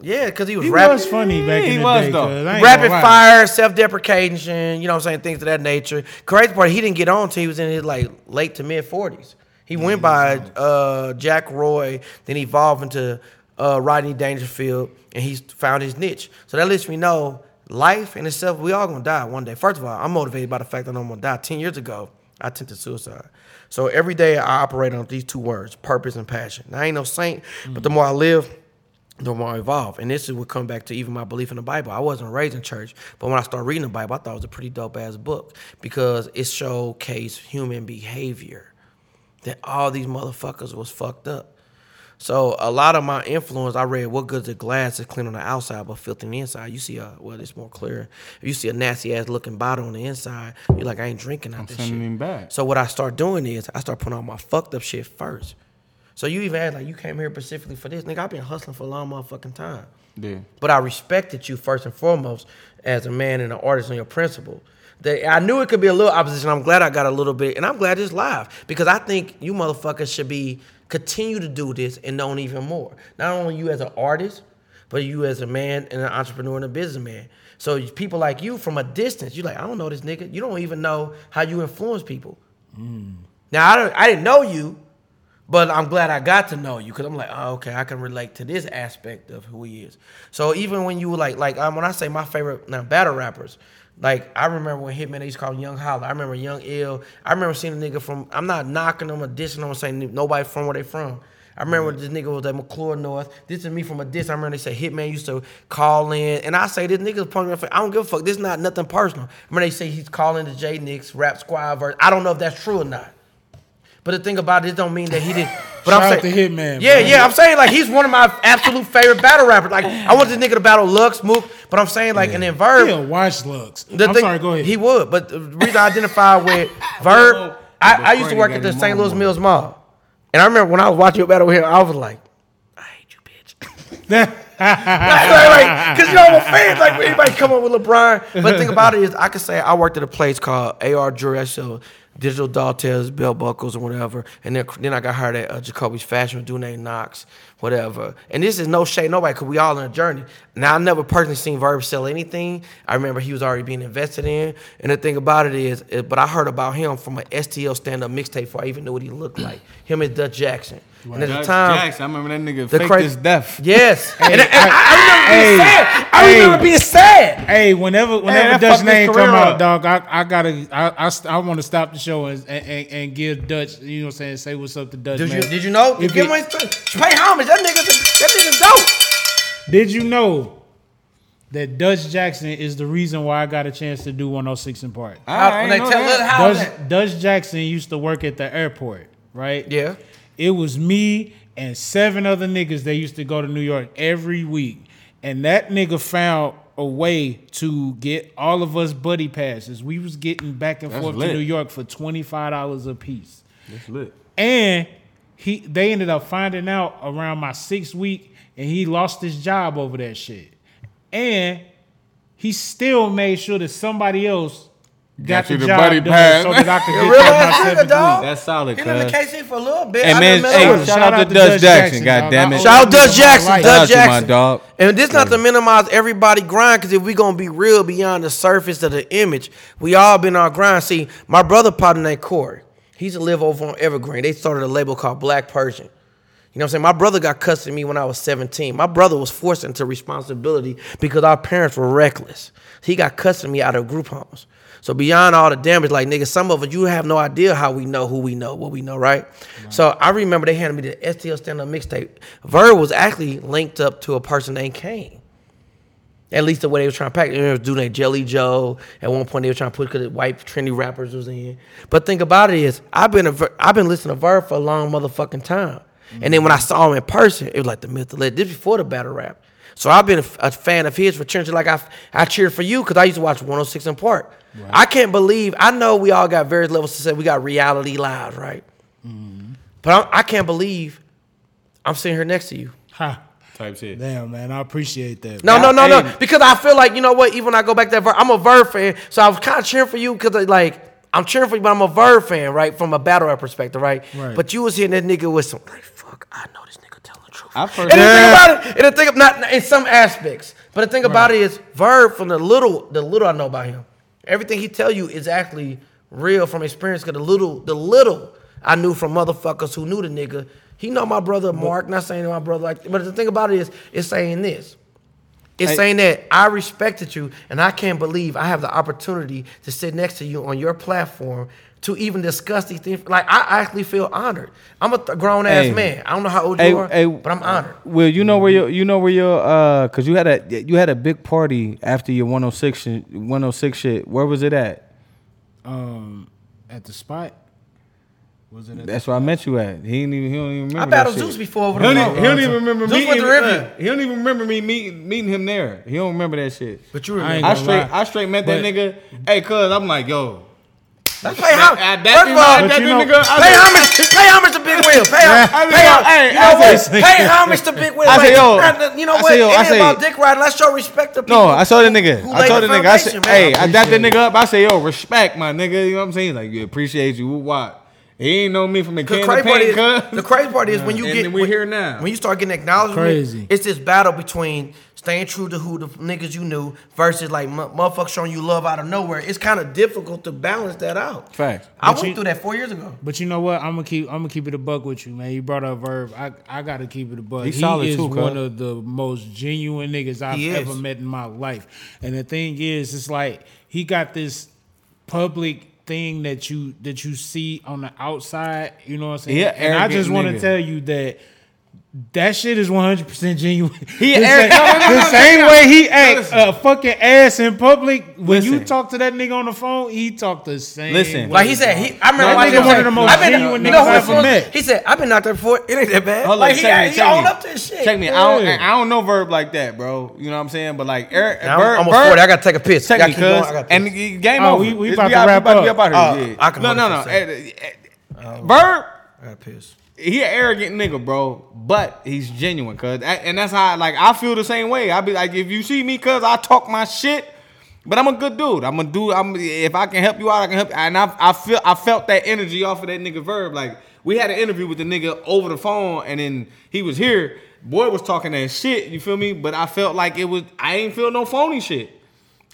Yeah, because he was he rapping was funny back He in the was, day. though. 'cause I ain't rapid fire, self deprecation, you know what I'm saying, things of that nature. Crazy part, he didn't get on until he was in his like late to mid 40s. He went by uh, Jack Roy, then evolved into uh, Rodney Dangerfield, and he's found his niche. So that lets me know life in itself, we all gonna die one day. First of all, I'm motivated by the fact that I'm gonna die. 10 years ago, I attempted suicide. So every day I operate on these two words, purpose and passion. Now, I ain't no saint, but the mm-hmm. more I live, the more I evolve. And this is what come back to even my belief in the Bible. I wasn't raised in church, but when I started reading the Bible, I thought it was a pretty dope ass book because it showcased human behavior. That all these motherfuckers was fucked up. So a lot of my influence, I read what good's a glass is clean on the outside but filthy on the inside. You see a well, it's more clear. If you see a nasty ass looking bottle on the inside, you're like, I ain't drinking out this shit. him back. So what I start doing is I start putting on my fucked up shit first. So you even act like you came here specifically for this, nigga. I've been hustling for a long motherfucking time. Yeah. But I respected you first and foremost as a man and an artist on your principle. That I knew it could be a little opposition. I'm glad I got a little bit, and I'm glad it's live because I think you motherfuckers should be continue to do this and know even more. Not only you as an artist, but you as a man and an entrepreneur and a businessman. So people like you from a distance, you're like I don't know this nigga. You don't even know how you influence people. Now I don't, I didn't know you, but I'm glad I got to know you because I'm like, oh, okay, I can relate to this aspect of who he is. So even when you were like, like um, when I say my favorite now battle rappers, like I remember when Hitman they used to call him Young Holler. I remember Young Ill. I remember seeing a nigga from. I'm not knocking them or dissing them or saying nobody from where they from. I remember mm-hmm. this nigga was at McCluer North. This is me from a diss. I remember they said Hitman used to call in, and I say this nigga's punk. I don't give a fuck. This is not nothing personal. I Remember they say he's calling the J Nix rap squad verse. I don't know if that's true or not. But the thing about it, it don't mean that he didn't. But Shout I'm saying, to Hitman, Yeah, bro. yeah. I'm saying like he's one of my absolute favorite battle rappers. Like I want this nigga to battle Lux, Mook, but I'm saying like and then Verb. He'll watch looks. The I'm thing- sorry. Go ahead. He would, but the reason I identify with Verb, I, I used to work at the St. Louis Mills Mall, and I remember when I was watching your battle here, I was like, I hate you, bitch. Like, Because you know I'm a fan. Like anybody come up with LeBron. But the thing about it is, I could say I worked at a place called AR Jewelry. I sell digital doll tails, belt buckles, or whatever. And then, then I got hired at uh, Jacoby's Fashion with Dune Knox, whatever. And this is no shade nobody, because we all in a journey. Now I never personally seen Verb sell anything. I remember he was already being invested in. And the thing about it is, uh, but I heard about him from an STL stand-up mixtape before I even knew what he looked like. Him and Dutch Jackson. And at the Dutch time, Jackson, I remember that nigga the faked cra- his death. Yes. and, and I, hey, I remember being sad. I hey. remember being sad. Hey, whenever whenever that Dutch fucked name come out, up. dog, I, I gotta I I, I want to stop the show and, and and give Dutch, you know, what I'm saying, say what's up to Dutch. Did you, man. did you know? If Give it- him his- pay homage. That nigga's that nigga's dope. Did you know that Dutch Jackson is the reason why I got a chance to do 106 in part. I when they know tell that. us how Dutch, that. Dutch Jackson used to work at the airport, right? Yeah. It was me and seven other niggas that used to go to New York every week. And that nigga found a way to get all of us buddy passes. We was getting back and That's forth lit. to New York for $25 a piece. That's lit. And he they ended up finding out around my sixth week and he lost his job over that shit. And he still made sure that somebody else got you the the job buddy pass. so that I could You get real that ass my nigga, seventh dog. That's solid, He lived in cuz. KC for a little bit. Hey man, done hey, him with him. shout out to Dutch Jackson, dog. God damn it. Shout out Dutch Jackson, life. Dutch to my Jackson. dog. And this not to minimize everybody grind, because if we gonna be real beyond the surface of the image, we all been on grind. See, my brother partner named Corey, he used to live over on Evergreen. They started a label called Black Persian. You know what I'm saying? My brother got custody of me when I was 17. My brother was forced into responsibility because our parents were reckless. He got custody of me out of group homes. So beyond all the damage, like nigga, some of us you have no idea how we know who we know, what we know, right? So I remember they handed me the STL stand up mixtape. Verb was actually linked up to a person named Kane. At least the way they was trying to pack it. There was a dude named Jelly Joe. At one point they were trying to put it because white trendy rappers was in. But think about it is I've been a, Ver- I've been listening to Verb for a long motherfucking time. And then when I saw him in person, it was like the myth. This before the battle rap. So I've been a, a fan of his for Trench. Like I, I cheered for you because I used to watch 106 in Park. I can't believe, I know we all got various levels to say we got reality lives, right? Mm-hmm. But I, I can't believe I'm sitting here next to you. Ha. Type shit. Damn, man, I appreciate that. No, no, no, no. Because I feel like you know what. Even when I go back to that, Verb, I'm a Verb fan, so I was kind of cheering for you because like I'm cheering for you, but I'm a Verb fan, right? From a battle rap perspective, right? Right. But you was hitting that nigga with some like, fuck. I know this nigga telling the truth. I and first- the thing about it, and the thing of- not in some aspects, but the thing about it is Verb from the little, the little I know about him, everything he tell you is actually real from experience. Cause the little, the little I knew from motherfuckers who knew the nigga. He know my brother Mark. Not saying my brother like, but the thing about it is, it's saying this. It's Hey. saying that I respected you, and I can't believe I have the opportunity to sit next to you on your platform to even discuss these things. Like I actually feel honored. I'm a th- grown ass Hey. man. I don't know how old Hey, you are, hey, but I'm honored. Well, you know where your you know where your uh cuz you had a you had a big party after your 106 shit, 106 shit. Where was it at? Um, at the spot. Was it? At That's where I met you at. He ain't even he don't even remember I that battled shit. Zeus before over He don't, phone. even, he don't even remember Zeus meeting him. Uh, He don't even remember me meeting meeting him there. He don't remember that shit. But you I remember. I gonna straight lie. I straight met that But- nigga. Hey, cuz I'm like, yo. Let's pay homage. That, First of all, that, But you that know- nigga, Pay homage, pay homage to Big Will. Pay homage. I Pay yo, homage. hey, you know I what? Pay homage to Big Will. I said, Like, yo, not- You know I what? yo, it I ain't about dick riding. Let's show respect to people. No, I saw the nigga. I told the nigga. I said, hey, I dapped the nigga up. I said, yo, respect my nigga. You know what I'm saying? Like, you appreciate you. What? He ain't know me from the The can crazy of part is, the crazy part is when you And get then we when, here now. When you start getting acknowledgement, Crazy. it's this battle between staying true to who the niggas you knew versus like mu- motherfuckers showing you love out of nowhere. It's kind of difficult to balance that out. Facts. I But went you- through that four years ago. But you know what? I'm gonna keep. I'm gonna keep it a buck with you, man. You brought up Verb. I I gotta keep it a buck. He's he solid is too, cuz. one of the most genuine niggas I've He is. ever met in my life. And the thing is, it's like he got this public thing that you that you see on the outside. You know what I'm saying? Yeah, and I just want to tell you that. That shit is 100% genuine. He the, same, No, no, no, the same way he acts Listen. a fucking ass in public. When you talk to that nigga on the phone, he talk the same. Listen. way, Like he said, he. I remember That nigga one of the most I've been, genuine you know niggas I else ever met. He said, I've been out there before. It ain't that bad. Hold like on, he, check me, he check owned me. up to his shit. Check me. I don't, I don't know verb like that, bro. You know what I'm saying? But like, Eric, I'm Verb, almost Verb- 40. I gotta take a piss. Check me, cuz. And the game Oh, over. we- we about to wrap we about to up. be up out of here. I can no, no, no. for a Verb, I gotta piss. He an arrogant nigga, bro. But he's genuine, cuz. And that's how, like, I feel the same way. I be like, if you see me, cuz, I talk my shit. But I'm a good dude. I'm a dude. I'm if I can help you out, I can help. You. And I, I feel I felt that energy off of that nigga Verb. Like we had an interview with the nigga over the phone, and then he was here. Boy was talking that shit. You feel me? But I felt like it was. I ain't feel no phony shit.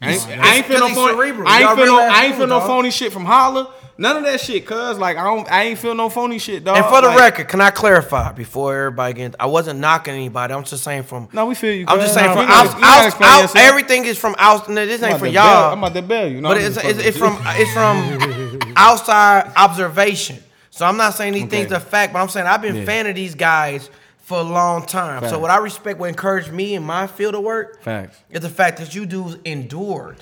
I ain't, I ain't feel no phony. I ain't feel no. I ain't feel no phony shit from Holla. None of that shit, cuz like I don't. I ain't feel no phony shit, dog. And for the Like, record, can I clarify before everybody gets? I wasn't knocking anybody. I'm just saying from. No, we feel you. I'm just saying Nah, from you gotta- out, out, out everything is from out. No, this I'm ain't for y'all. bail- I'm about to bail you. No, but it's, it's, it's from it's from outside observation. So I'm not saying these things are fact, but I'm saying I've been Yeah. fan of these guys for a long time. So what I respect, what encouraged me in my field of work, Facts. is the fact that you dudes endured.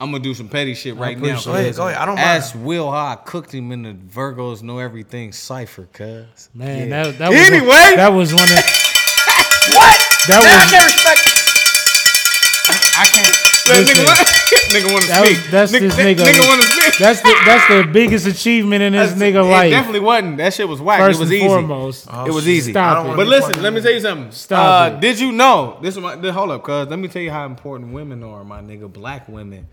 I'm gonna do some petty shit right now. appreciate Go ahead, go ahead. I don't mind. Ask Will how I cooked him in the Virgos know everything cipher, cuz. Man, Yeah. that, that was Anyway. that was one of What? That Now I can't respect. I can't. That Listen. nigga, want- nigga want to That was- speak. that's nigga, this nigga. Nigga want to speak. That's the that's the biggest achievement in this That's- nigga it life. definitely wasn't. That shit was whack. First it was and easy. foremost. it was easy. Stop it. But listen, let me tell you something. Stop uh, it. Did you know? This is my. This, hold up, cuz. Let me tell you how important women are, my nigga. Black women.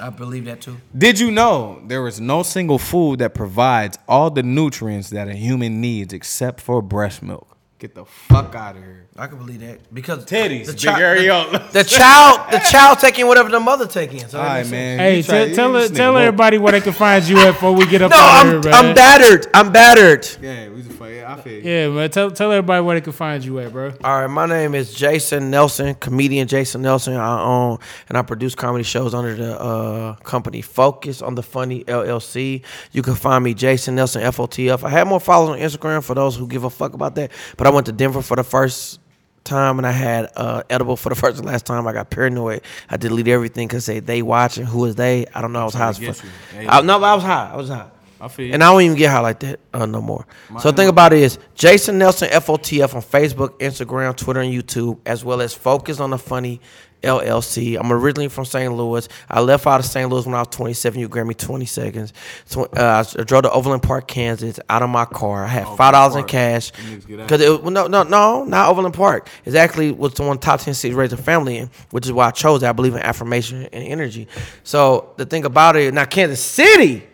I believe that too. Did you know there is no single food that provides all the nutrients that a human needs except for breast milk? Get the fuck out of here. I can believe that because Titties, the, big chi- areola. the, the child, the child taking whatever the mother taking. So All that right, makes sense. man. Hey, You try- tell tell, you her- nigga tell everybody where they can find you at before we get up No, out I'm here, man. I'm battered. I'm battered. Yeah, we just fuck. Yeah, I feel you. Yeah, man. Tell tell everybody where they can find you at, bro. All right, my name is Jason Nelson, comedian Jason Nelson. I own and I produce comedy shows under the uh, company Focus on the Funny LLC. You can find me Jason Nelson FOTF. I had more followers on Instagram for those who give a fuck about that. But I went to Denver for the first time and I had uh, edible for the first and last time. I got paranoid. I deleted everything because they they watching. Who is they? I don't know. I was high as fuck. Yeah, I, no, I was high. I was high. I feel. And I don't even get high like that uh, no more. so the thing about it is Jason Nelson FOTF on Facebook, Instagram, Twitter, and YouTube, as well as Focus on the Funny LLC. I'm originally from St. Louis. I left out of St. Louis when I was 27. You grant me 20 seconds. So, uh, I drove to Overland Park, Kansas, out of my car. I had five dollars in cash Them niggas get out. because it well, no no no not Overland Park. It actually was the one top 10 cities to raise a family in, which is why I chose it. I believe in affirmation and energy. So the thing about it now, Kansas City.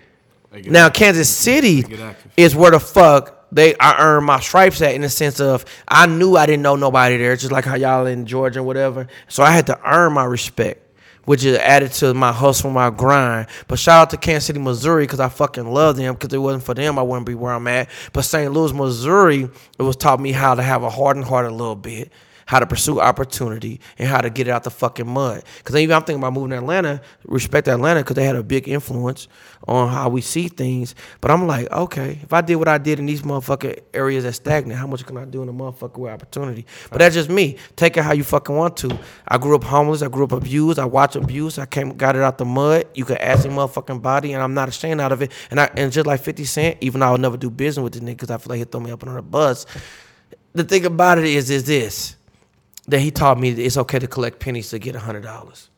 Now Kansas City is where the fuck they I earned my stripes at in the sense of I knew I didn't know nobody there, just like how y'all in Georgia and whatever. So I had to earn my respect, which is added to my hustle, my grind. But shout out to Kansas City, Missouri, because I fucking love them. Because it wasn't for them, I wouldn't be where I'm at. But St. Louis, Missouri, it was taught me how to have a hardened heart a little bit how to pursue opportunity and how to get it out the fucking mud. Because even I'm thinking about moving to Atlanta, respect Atlanta because they had a big influence on how we see things. But I'm like, okay, if I did what I did in these motherfucking areas that stagnant, how much can I do in a motherfucker opportunity? But that's just me. Take it how you fucking want to. I grew up homeless. I grew up abused. I watched abuse. I came, got it out the mud. You can ask any motherfucking body, and I'm not ashamed out of it. And I and just like 50 Cent, even though I would never do business with this nigga because I feel like he throw me up on the bus. The thing about it is, is this that he taught me that it's okay to collect pennies to get a hundred dollars.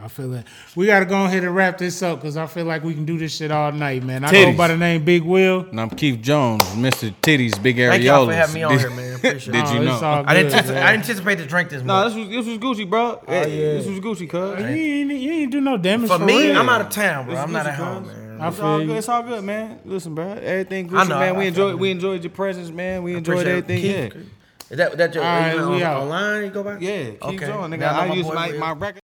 I feel that we gotta go ahead and wrap this up because I feel like we can do this shit all night, man. I Titties. go by the name Big Will. And I'm Keith Jones, Mr. Titties, Big Areolas. Thank y'all for having me on here, man. Appreciate Did it. you Oh, know? it's all I didn't, good, anticipate, man. Didn't anticipate to drink this No, much. this was this was Gucci, bro. Oh, yeah, This was Gucci, cuz. You ain't, you ain't do no damage For for, me, real. I'm out of town, bro. This I'm not Gucci, at home, cuz. man. I It's all feel good. you. It's all good, man. Listen, bro. Everything I Gucci, know, man. I- We I enjoyed. feel We enjoyed your presence, man. We enjoyed Appreciate it. everything. Keith, Yeah. Is that that your All right, you know, on- out. online? You go back. Yeah, keep Okay. going, nigga. Now I I use my, my record.